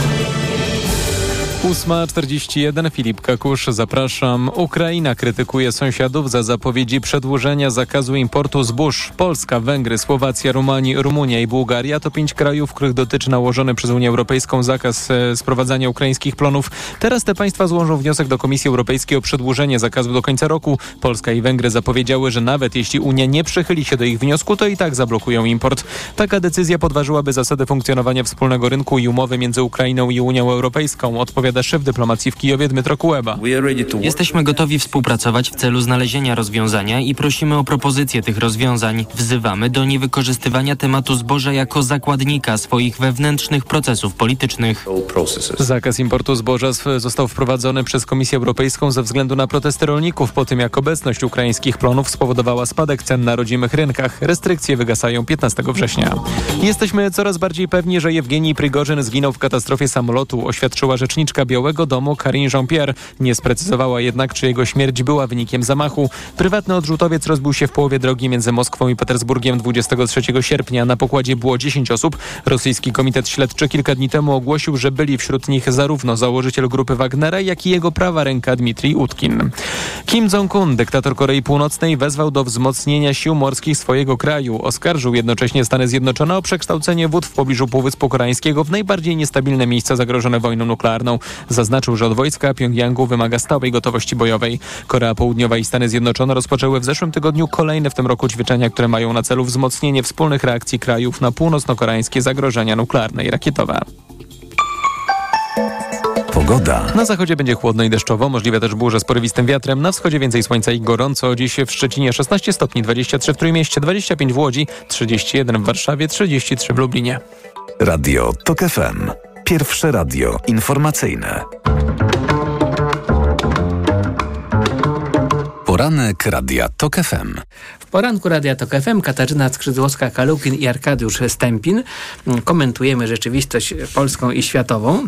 8.41 Filip Kakusz, zapraszam. Ukraina krytykuje sąsiadów za zapowiedzi przedłużenia zakazu importu zbóż. Polska, Węgry, Słowacja, Rumanii, Rumunia i Bułgaria to pięć krajów, których dotyczy nałożony przez Unię Europejską zakaz e, sprowadzania ukraińskich plonów. Teraz te państwa złożą wniosek do Komisji Europejskiej o przedłużenie zakazu do końca roku. Polska i Węgry zapowiedziały, że nawet jeśli Unia nie przychyli się do ich wniosku, to i tak zablokują import. Taka decyzja podważyłaby zasady funkcjonowania wspólnego rynku i umowy między Ukrainą i Unią Europejską. Odpowiada szef dyplomacji w Kijowie Dmytro Kuleba. Jesteśmy gotowi współpracować w celu znalezienia rozwiązania i prosimy o propozycję tych rozwiązań. Wzywamy do niewykorzystywania tematu zboża jako zakładnika swoich wewnętrznych procesów politycznych. Zakaz importu zboża został wprowadzony przez Komisję Europejską ze względu na protesty rolników po tym, jak obecność ukraińskich plonów spowodowała spadek cen na rodzimych rynkach. Restrykcje wygasają 15 września. Jesteśmy coraz bardziej pewni, że Jewgenij Prigorzyn zginął w katastrofie samolotu, oświadczyła rzeczniczka Białego Domu Karine Jean-Pierre. Nie sprecyzowała jednak, czy jego śmierć była wynikiem zamachu. Prywatny odrzutowiec rozbił się w połowie drogi między Moskwą i Petersburgiem 23 sierpnia. Na pokładzie było 10 osób. Rosyjski Komitet Śledczy kilka dni temu ogłosił, że byli wśród nich zarówno założyciel grupy Wagnera, jak i jego prawa ręka Dmitrij Utkin. Kim Jong-un, dyktator Korei Północnej, wezwał do wzmocnienia sił morskich swojego kraju. Oskarżył jednocześnie Stany Zjednoczone o przekształcenie wód w pobliżu Półwyspu Koreańskiego w najbardziej niestabilne miejsca zagrożone wojną nuklearną. Zaznaczył, że od wojska Pjongjangu wymaga stałej gotowości bojowej. Korea Południowa i Stany Zjednoczone rozpoczęły w zeszłym tygodniu kolejne w tym roku ćwiczenia, które mają na celu wzmocnienie wspólnych reakcji krajów na północno-koreańskie zagrożenia nuklearne i rakietowe. Pogoda. Na zachodzie będzie chłodno i deszczowo, możliwe też burze z porywistym wiatrem. Na wschodzie więcej słońca i gorąco. Dziś w Szczecinie 16 stopni, 23 w Trójmieście, 25 w Łodzi, 31 w Warszawie, 33 w Lublinie. Radio TOK FM. Pierwsze radio informacyjne. Poranek Radia TOK FM. W poranku Radia Tok FM Katarzyna Skrzydłowska-Kalukin i Arkadiusz Stępin. Komentujemy rzeczywistość polską i światową.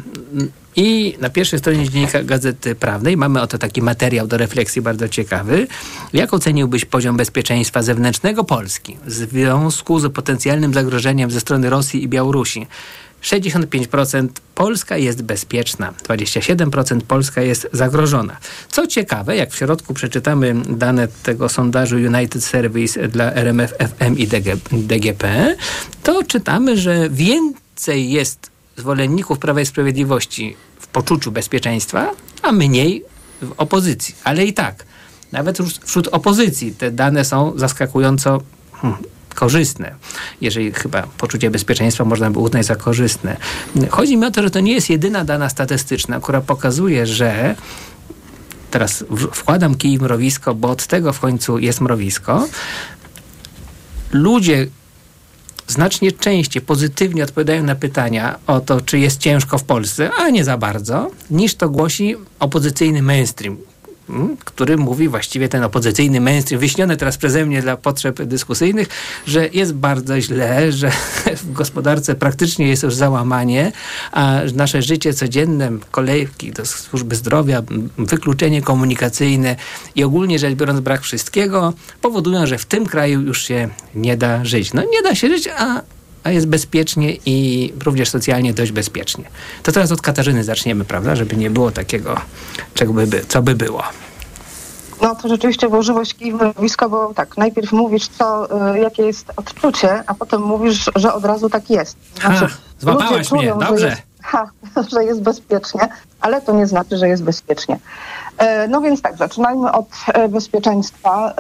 I na pierwszej stronie dziennika Gazety Prawnej mamy oto taki materiał do refleksji bardzo ciekawy. Jak oceniłbyś poziom bezpieczeństwa zewnętrznego Polski w związku z potencjalnym zagrożeniem ze strony Rosji i Białorusi? 65% Polska jest bezpieczna, 27% Polska jest zagrożona. Co ciekawe, jak w środku przeczytamy dane tego sondażu United Service dla RMF FM i DG, DGP, to czytamy, że więcej jest zwolenników Prawa i Sprawiedliwości w poczuciu bezpieczeństwa, a mniej w opozycji. Ale i tak, nawet wśród opozycji te dane są zaskakująco hmm, korzystne, jeżeli chyba poczucie bezpieczeństwa można by uznać za korzystne. Chodzi mi o to, że to nie jest jedyna dana statystyczna, która pokazuje, że teraz wkładam kij w mrowisko, bo od tego w końcu jest mrowisko. Ludzie znacznie częściej pozytywnie odpowiadają na pytania o to, czy jest ciężko w Polsce, a nie za bardzo, niż to głosi opozycyjny mainstream, który mówi właściwie ten opozycyjny mainstream, wyśniony teraz przeze mnie dla potrzeb dyskusyjnych, że jest bardzo źle, że w gospodarce praktycznie jest już załamanie, a nasze życie codzienne, kolejki do służby zdrowia, wykluczenie komunikacyjne i ogólnie rzecz biorąc brak wszystkiego powodują, że w tym kraju już się nie da żyć. No nie da się żyć, a a jest bezpiecznie i również socjalnie dość bezpiecznie. To teraz od Katarzyny zaczniemy, prawda? Żeby nie było takiego, czego by, co by było. No to rzeczywiście włożyłeś kij w mrowisko, bo tak, najpierw mówisz, co, y, jakie jest odczucie, a potem mówisz, że od razu tak jest. Znaczy, ha, złapałaś czują, mnie, dobrze. Że jest, ha, że jest bezpiecznie, ale to nie znaczy, że jest bezpiecznie. E, no więc tak, zaczynajmy od e, bezpieczeństwa.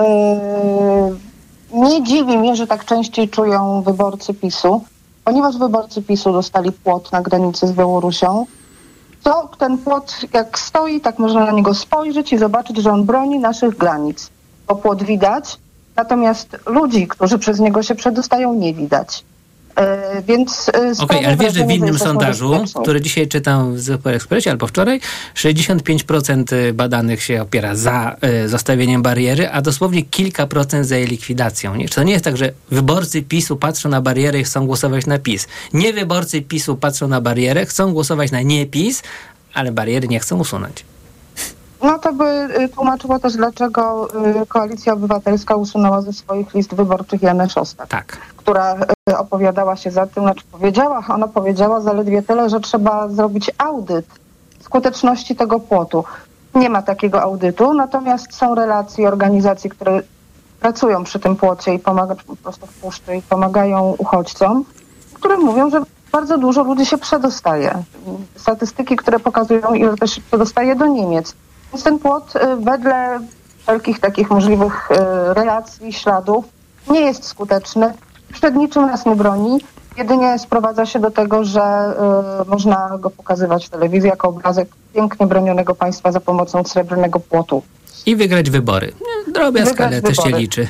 Nie dziwi mnie, że tak częściej czują wyborcy PiSu, ponieważ wyborcy PiSu dostali płot na granicy z Białorusią. To ten płot jak stoi, tak można na niego spojrzeć i zobaczyć, że on broni naszych granic. Bo płot widać, natomiast ludzi, którzy przez niego się przedostają, nie widać. E, więc e, Okej, okay, ale wiesz, że w innym sondażu, który dzisiaj czytam w Super Expressie albo wczoraj, 65% badanych się opiera za y, zostawieniem bariery, a dosłownie kilka procent za jej likwidacją. Nie? Czy to nie jest tak, że wyborcy PiSu patrzą na barierę i chcą głosować na PiS? Nie wyborcy PiSu patrzą na barierę, chcą głosować na nie PiS, ale bariery nie chcą usunąć. No to by tłumaczyło też, dlaczego Koalicja Obywatelska usunęła ze swoich list wyborczych Janę Szostak. Tak która e, opowiadała się za tym, znaczy powiedziała, ona powiedziała zaledwie tyle, że trzeba zrobić audyt skuteczności tego płotu. Nie ma takiego audytu, natomiast są relacje organizacji, które pracują przy tym płocie i pomagają po prostu w puszczy i pomagają uchodźcom, które mówią, że bardzo dużo ludzi się przedostaje. Statystyki, które pokazują, ile też się przedostaje do Niemiec. Więc ten płot e, wedle wszelkich takich możliwych e, relacji, śladów nie jest skuteczny przed niczym nas nie broni. Jedynie sprowadza się do tego, że y, można go pokazywać w telewizji jako obrazek pięknie bronionego państwa za pomocą srebrnego płotu. I wygrać wybory. Drobiazg, ale też się liczy.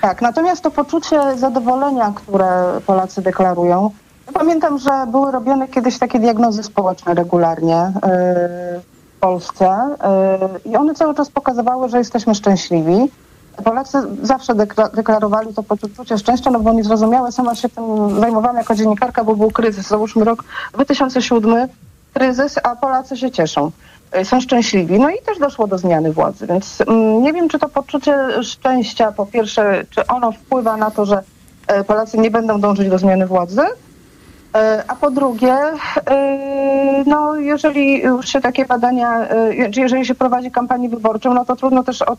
Tak, natomiast to poczucie zadowolenia, które Polacy deklarują, ja pamiętam, że były robione kiedyś takie diagnozy społeczne regularnie yy, w Polsce yy, i one cały czas pokazywały, że jesteśmy szczęśliwi. Polacy zawsze deklarowali to poczucie szczęścia, no bo niezrozumiałe. Sama się tym zajmowałam jako dziennikarka, bo był kryzys. Załóżmy rok 2007, kryzys, a Polacy się cieszą. E, są szczęśliwi. No i też doszło do zmiany władzy, więc mm, nie wiem, czy to poczucie szczęścia, po pierwsze, czy ono wpływa na to, że e, Polacy nie będą dążyć do zmiany władzy, e, a po drugie, no jeżeli już się takie badania, jeżeli się prowadzi kampanię wyborczą, no to trudno też od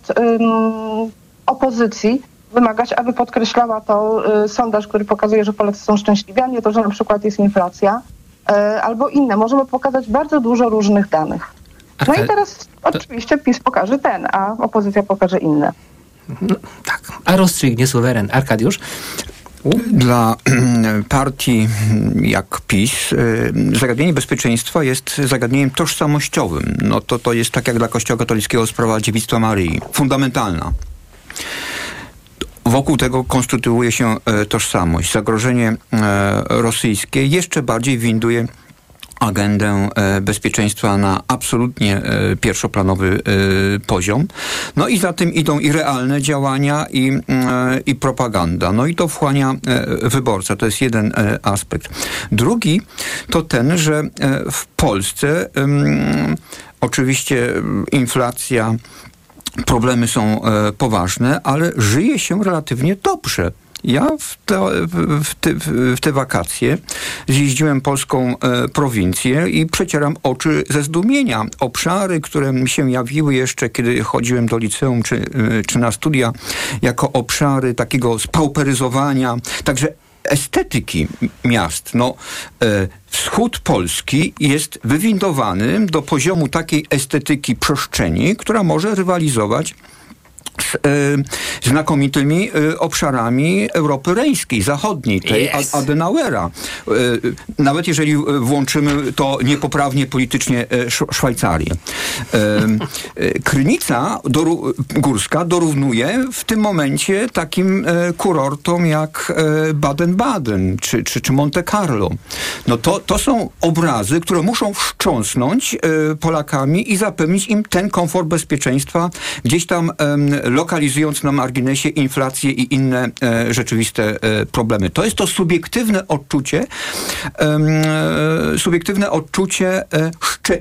opozycji wymagać, aby podkreślała to y, sondaż, który pokazuje, że Polacy są szczęśliwi, a nie to, że na przykład jest inflacja. e, albo inne. Możemy pokazać bardzo dużo różnych danych. No i teraz oczywiście PiS pokaże ten, a opozycja pokaże inne. A rozstrzygnie suweren. Arkadiusz? Dla partii jak PiS y, zagadnienie bezpieczeństwa jest zagadnieniem tożsamościowym. No to, to jest tak jak dla Kościoła katolickiego sprawa dziewictwa Maryi. Fundamentalna. Wokół tego konstytuuje się e, tożsamość. Zagrożenie e, rosyjskie jeszcze bardziej winduje agendę e, bezpieczeństwa na absolutnie pierwszoplanowy poziom. No i za tym idą i realne działania, i, i propaganda. No i to wchłania wyborca. To jest jeden aspekt. Drugi to ten, że w Polsce oczywiście inflacja problemy są poważne, ale żyje się relatywnie dobrze. Ja w te, w, te, w te, wakacje zjeździłem polską e, prowincję i przecieram oczy ze zdumienia. Obszary, które mi się jawiły jeszcze, kiedy chodziłem do liceum czy, e, czy na studia, jako obszary takiego spauperyzowania, także estetyki miast. No, e, wschód Polski jest wywindowany do poziomu takiej estetyki przestrzeni, która może rywalizować znakomitymi e, obszarami Europy Reńskiej, zachodniej, tej yes. Adenauera. E, nawet jeżeli włączymy to niepoprawnie politycznie Szwajcarię. Krynica górska dorównuje w tym momencie takim kurortom jak Baden-Baden czy, czy, czy Monte Carlo. No to, to są obrazy, które muszą wstrząsnąć Polakami i zapewnić im ten komfort bezpieczeństwa gdzieś tam lokalizując na marginesie inflację i inne e, rzeczywiste e, problemy. To jest to subiektywne odczucie, e, subiektywne odczucie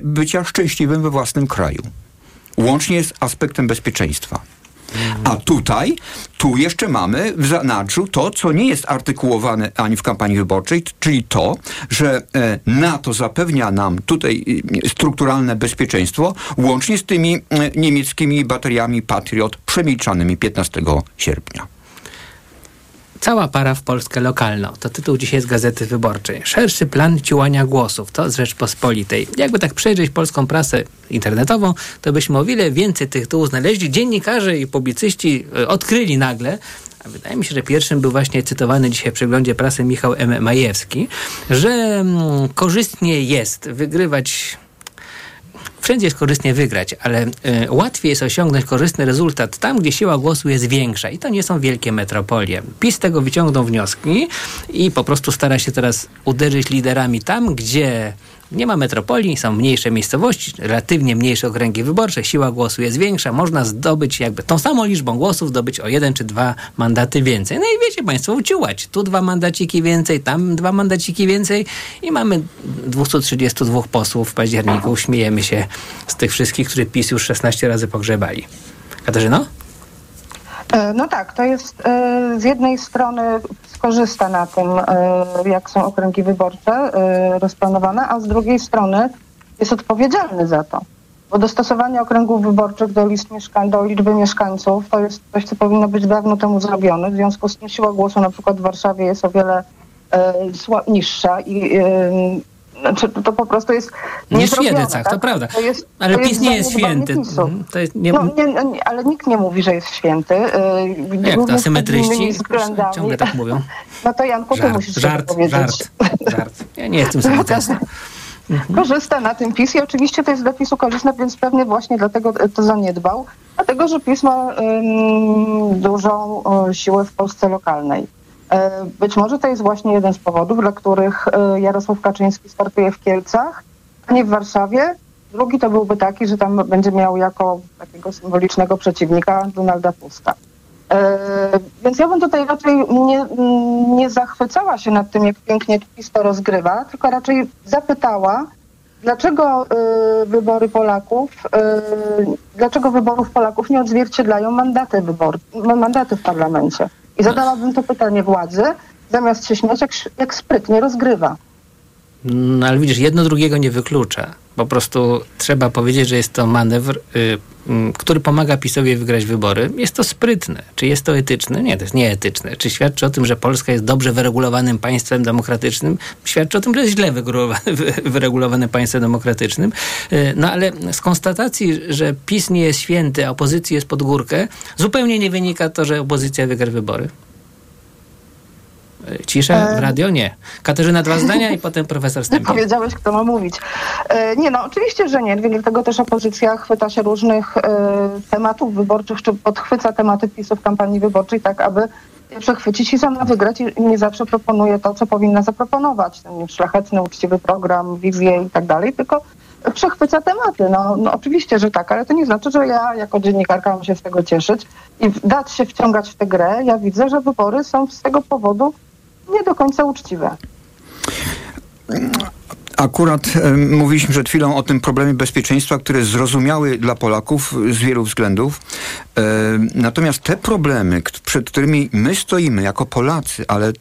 bycia szczęśliwym we własnym kraju. Łącznie z aspektem bezpieczeństwa. A tutaj, tu jeszcze mamy w zanadrzu to, co nie jest artykułowane ani w kampanii wyborczej, czyli to, że e, NATO zapewnia nam tutaj e, strukturalne bezpieczeństwo, łącznie z tymi e, niemieckimi bateriami Patriot przemilczanymi 15 sierpnia. Cała para w Polskę lokalną. To tytuł dzisiaj z Gazety Wyborczej. Szerszy plan ciłania głosów. To z Rzeczpospolitej. Jakby tak przejrzeć polską prasę internetową, to byśmy o wiele więcej tych tytułów znaleźli. Dziennikarze i publicyści e, odkryli nagle, a wydaje mi się, że pierwszym był właśnie cytowany dzisiaj w przeglądzie prasy Michał M. Majewski, że mm, korzystnie jest wygrywać wszędzie jest korzystnie wygrać, ale y, łatwiej jest osiągnąć korzystny rezultat tam, gdzie siła głosu jest większa. I to nie są wielkie metropolie. PiS z tego wyciągnął wnioski i po prostu stara się teraz uderzyć liderami tam, gdzie nie ma metropolii, są mniejsze miejscowości, relatywnie mniejsze okręgi wyborcze, siła głosu jest większa, można zdobyć jakby tą samą liczbą głosów, zdobyć o jeden czy dwa mandaty więcej. No i wiecie Państwo, uciułać. Tu dwa mandaciki więcej, tam dwa mandaciki więcej i mamy 232 posłów w październiku. Śmiejemy się z tych wszystkich, którzy PiS już 16 razy pogrzebali. Katarzyno? E, no tak, to jest e, z jednej strony skorzysta na tym, e, jak są okręgi wyborcze rozplanowane, a z drugiej strony jest odpowiedzialny za to. Bo dostosowanie okręgów wyborczych do list mieszkań, do liczby mieszkańców to jest coś, co powinno być dawno temu zrobione. W związku z tym siła głosu na przykład w Warszawie jest o wiele niższa i znaczy, to po prostu jest nie w tak? to prawda. To jest, ale to PiS nie jest święty. Mhm, to jest nie... No, nie, ale nikt nie mówi, że jest święty. Yy, Jak to, asymetryści? Ciągle tak mówią. No to Janku, żart, ty musisz żart, powiedzieć. Żart, żart. Ja nie jestem symetrystą. Mhm. Korzysta na tym PiS i oczywiście to jest dla PiSu korzystne, więc pewnie właśnie dlatego to zaniedbał. Dlatego, że PiS ma dużą siłę w Polsce lokalnej. E, być może to jest właśnie jeden z powodów, dla których e, Jarosław Kaczyński startuje w Kielcach, a nie w Warszawie. Drugi to byłby taki, że tam będzie miał jako takiego symbolicznego przeciwnika Donalda Tuska. E, więc ja bym tutaj raczej nie, nie zachwycała się nad tym, jak pięknie PiS to rozgrywa, tylko raczej zapytała, dlaczego wybory Polaków, dlaczego wyborów Polaków nie odzwierciedlają mandaty, wybor, mandaty w parlamencie. I zadałabym to pytanie władzy, zamiast się śmiać, jak, jak sprytnie rozgrywa. No ale widzisz, jedno drugiego nie wyklucza. Po prostu trzeba powiedzieć, że jest to manewr, y, y, który pomaga PiSowi wygrać wybory. Jest to sprytne. Czy jest to etyczne? Nie, to jest nieetyczne. Czy świadczy o tym, że Polska jest dobrze wyregulowanym państwem demokratycznym? Świadczy o tym, że jest źle wyregulowanym państwem demokratycznym. Y, no ale z konstatacji, że PiS nie jest święty, a opozycji jest pod górkę, zupełnie nie wynika to, że opozycja wygra wybory. Cisza w radio? Nie. Katarzyna, dwa zdania i potem profesor Stępień. Powiedziałeś, kto ma mówić. E, nie, no oczywiście, że nie. Dlatego też opozycja chwyta się różnych e, tematów wyborczych, czy podchwyca tematy PiSu w kampanii wyborczej, tak aby przechwycić i sama wygrać i nie zawsze proponuje to, co powinna zaproponować. Ten szlachetny, uczciwy program, wizję i tak dalej, tylko przechwyca tematy. No, no oczywiście, że tak, ale to nie znaczy, że ja jako dziennikarka mam się z tego cieszyć i dać się wciągać w tę grę. Ja widzę, że wybory są z tego powodu nie do końca uczciwe. Akurat mówiliśmy przed chwilą o tym problemie bezpieczeństwa, który jest zrozumiały dla Polaków z wielu względów. Natomiast te problemy, przed którymi my stoimy jako Polacy, ale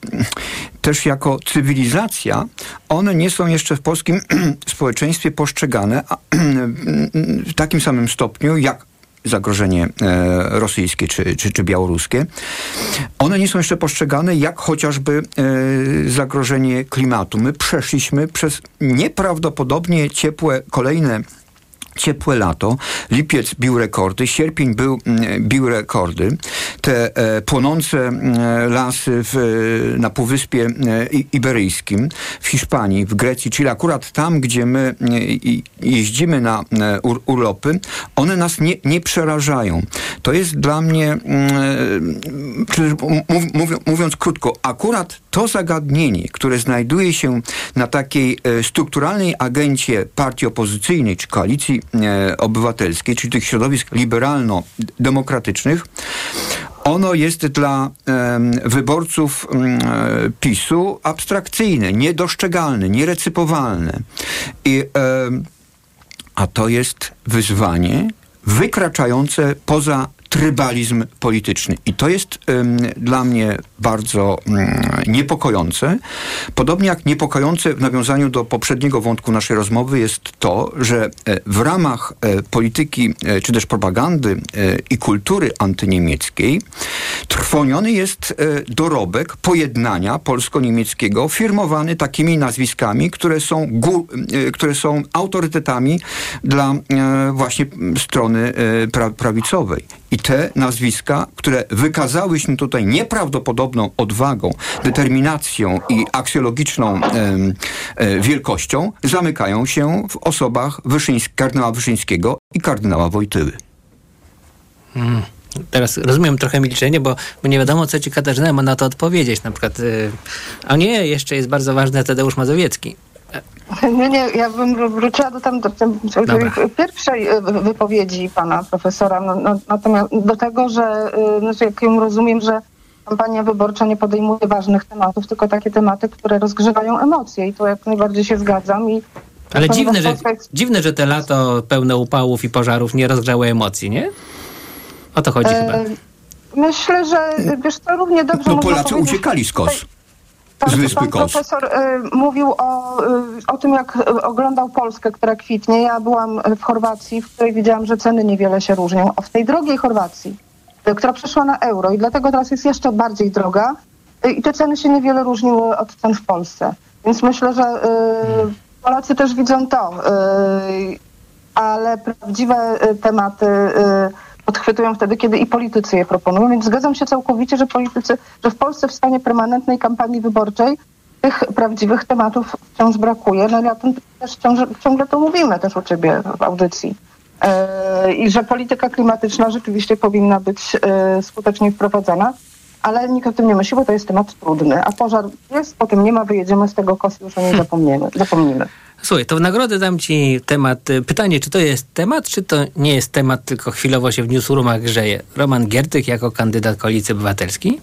też jako cywilizacja, one nie są jeszcze w polskim społeczeństwie postrzegane w takim samym stopniu, jak zagrożenie e, rosyjskie czy, czy, czy białoruskie, one nie są jeszcze postrzegane jak chociażby e, zagrożenie klimatu. My przeszliśmy przez nieprawdopodobnie ciepłe kolejne ciepłe lato, lipiec bił rekordy, sierpień był, mm, bił rekordy. Te e, płonące mm, lasy w, na Półwyspie e, Iberyjskim, w Hiszpanii, w Grecji, czyli akurat tam, gdzie my e, jeździmy na e, ur, urlopy, one nas nie, nie przerażają. To jest dla mnie, mm, mów, mówiąc krótko, akurat to zagadnienie, które znajduje się na takiej e, strukturalnej agencie partii opozycyjnej czy koalicji e, obywatelskiej, czyli tych środowisk liberalno-demokratycznych, ono jest dla wyborców e, PiSu abstrakcyjne, niedostrzegalne, nierecypowalne. I, a to jest wyzwanie wykraczające poza trybalizm polityczny. I to jest ym, dla mnie bardzo ym, niepokojące. Podobnie jak niepokojące w nawiązaniu do poprzedniego wątku naszej rozmowy jest to, że e, w ramach e, polityki e, czy też propagandy i kultury antyniemieckiej trwoniony jest dorobek pojednania polsko-niemieckiego firmowany takimi nazwiskami, które są, które są autorytetami dla właśnie strony pra prawicowej. I te nazwiska, które wykazały się tutaj nieprawdopodobną odwagą, determinacją i aksjologiczną e, wielkością, zamykają się w osobach Wyszyńsk kardynała Wyszyńskiego i kardynała Wojtyły. Hmm. Teraz rozumiem trochę milczenie, bo, nie wiadomo, co ci Katarzyna ma na to odpowiedzieć. Na przykład, yy, a nie, jeszcze jest bardzo ważny Tadeusz Mazowiecki. Nie, nie, ja bym wróciła do, tam, do, do pierwszej e, wypowiedzi pana profesora, no, no, natomiast do tego, że znaczy jak ją rozumiem, że kampania wyborcza nie podejmuje ważnych tematów, tylko takie tematy, które rozgrzewają emocje i to jak najbardziej się zgadzam i ale dziwne że, dziwne, że te lato pełne upałów i pożarów nie rozgrzały emocji, nie? O to chodzi e, chyba. Myślę, że wiesz to równie dobrze No Polacy uciekali z kos. Pan, pan profesor y, mówił o, y, o tym, jak oglądał Polskę, która kwitnie. Ja byłam w Chorwacji, w której widziałam, że ceny niewiele się różnią. W tej drogiej Chorwacji, y, która przeszła na euro i dlatego teraz jest jeszcze bardziej droga y, i te ceny się niewiele różniły od cen w Polsce. Więc myślę, że y, Polacy też widzą to. Y, ale prawdziwe tematy odchwytują wtedy, kiedy i politycy je proponują. Więc zgadzam się całkowicie, że politycy, że w Polsce w stanie permanentnej kampanii wyborczej tych prawdziwych tematów wciąż brakuje. No i o tym też ciągle, ciągle to mówimy też u ciebie w audycji. Yy, I że polityka klimatyczna rzeczywiście powinna być yy, skutecznie wprowadzana, ale nikt o tym nie myśli, bo to jest temat trudny. A pożar jest, potem nie ma, wyjedziemy z tego już o niej zapomniemy. zapomnimy. Słuchaj, to w nagrodę dam ci temat. Y, pytanie, czy to jest temat, czy to nie jest temat, tylko chwilowo się w newsroomach grzeje? Roman Giertych jako kandydat Koalicji Obywatelskiej?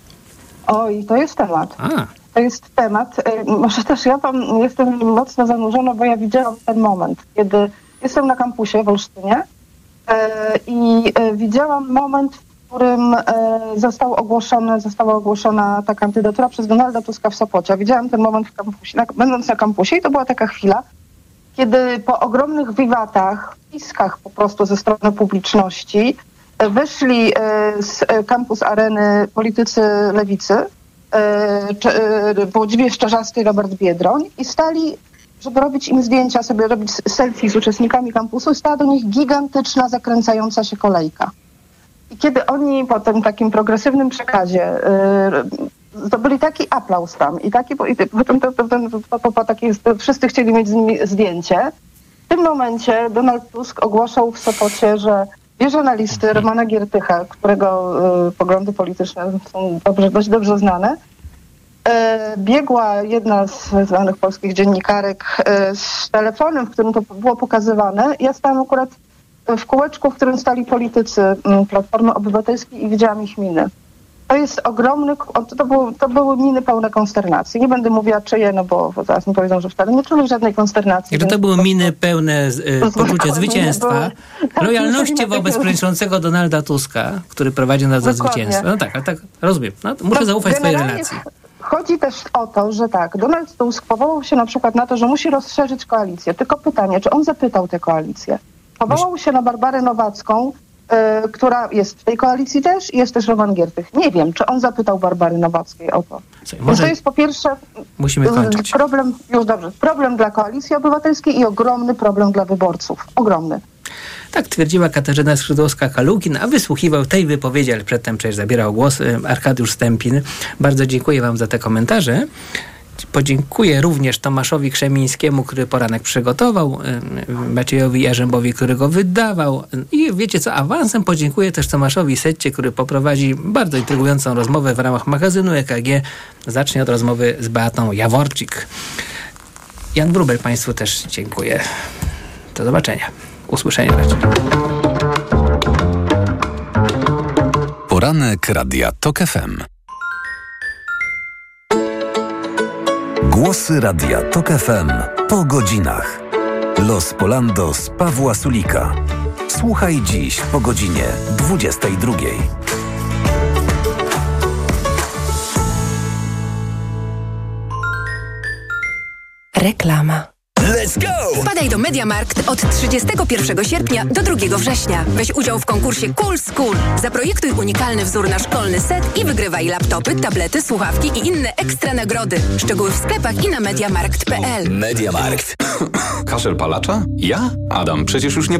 Oj, to jest temat. A. To jest temat. Y, może też ja tam jestem mocno zanurzona, bo ja widziałam ten moment, kiedy jestem na kampusie w Olsztynie y, i widziałam moment, w którym został ogłoszony, została ogłoszona ta kandydatura przez Donalda Tuska w Sopocie. Widziałam ten moment w kampusie, na, będąc na kampusie i to była taka chwila, kiedy po ogromnych wiwatach, piskach po prostu ze strony publiczności e, wyszli e, z e, kampus areny politycy lewicy, e, e, Włodzimierz Czarzasty i Robert Biedroń i stali, żeby robić im zdjęcia, sobie robić selfie z uczestnikami kampusu stała do nich gigantyczna, zakręcająca się kolejka. I kiedy oni po tym takim progresywnym przekazie zdobyli taki aplauz tam i taki, i potem to, to, to, takie, wszyscy chcieli mieć z nimi zdjęcie, w tym momencie Donald Tusk ogłaszał w Sopocie, że bierze na listy Romana Giertycha, którego y, poglądy polityczne są dobrze, dość dobrze znane. E, biegła jedna z znanych polskich dziennikarek e, z telefonem, w którym to było pokazywane. Ja stałam akurat w kółeczku, w którym stali politycy Platformy Obywatelskiej i widziałam ich miny. To jest ogromny, to, był, to były miny pełne konsternacji. Nie będę mówiła czyje, no bo, bo zaraz mi powiedzą, że wcale nie czuli żadnej konsternacji. I to więc- były miny pełne y, poczucia zwycięstwa, były- lojalności wobec przewodniczącego Donalda Tuska, który prowadzi nas do zwycięstwa. No tak, ale tak rozumiem. No, to muszę To zaufać swojej relacji. Chodzi też o to, że tak, Donald Tusk powołał się na przykład na to, że musi rozszerzyć koalicję. Tylko pytanie, czy on zapytał tę koalicję? Powołał się na Barbarę Nowacką, która jest w tej koalicji też i jest też Roman Giertych. Nie wiem, czy on zapytał Barbary Nowackiej o to. Może- to jest po pierwsze Musimy y, kończyć. problem, już dobrze, problem dla koalicji obywatelskiej i ogromny problem dla wyborców. Ogromny. Tak twierdziła Katarzyna Skrzydłowska-Kalukin, a wysłuchiwał tej wypowiedzi, ale przedtem przecież zabierał głos y, Arkadiusz Stępin. Bardzo dziękuję Wam za te komentarze. Podziękuję również Tomaszowi Krzemińskiemu, który poranek przygotował, Maciejowi Jarzębowi, który go wydawał. I wiecie co, awansem podziękuję też Tomaszowi Setcie, który poprowadzi bardzo intrygującą rozmowę w ramach magazynu EKG. Zacznie od rozmowy z Beatą Jaworczyk. Jan Brubel Państwu też dziękuję. Do zobaczenia. Usłyszenia. Poranek Radia TOK FM. Głosy Radia TOK FM po godzinach. Los Polandos Pawła Sulika. Słuchaj dziś po godzinie 22. Reklama. Let's go! Wpadaj do Mediamarkt od 31 sierpnia do 2 września. Weź udział w konkursie Cool School. Zaprojektuj unikalny wzór na szkolny set i wygrywaj laptopy, tablety, słuchawki i inne ekstra nagrody. Szczegóły w sklepach i na mediamarkt.pl. Mediamarkt. Kaszel palacza? Ja? Adam, przecież już nie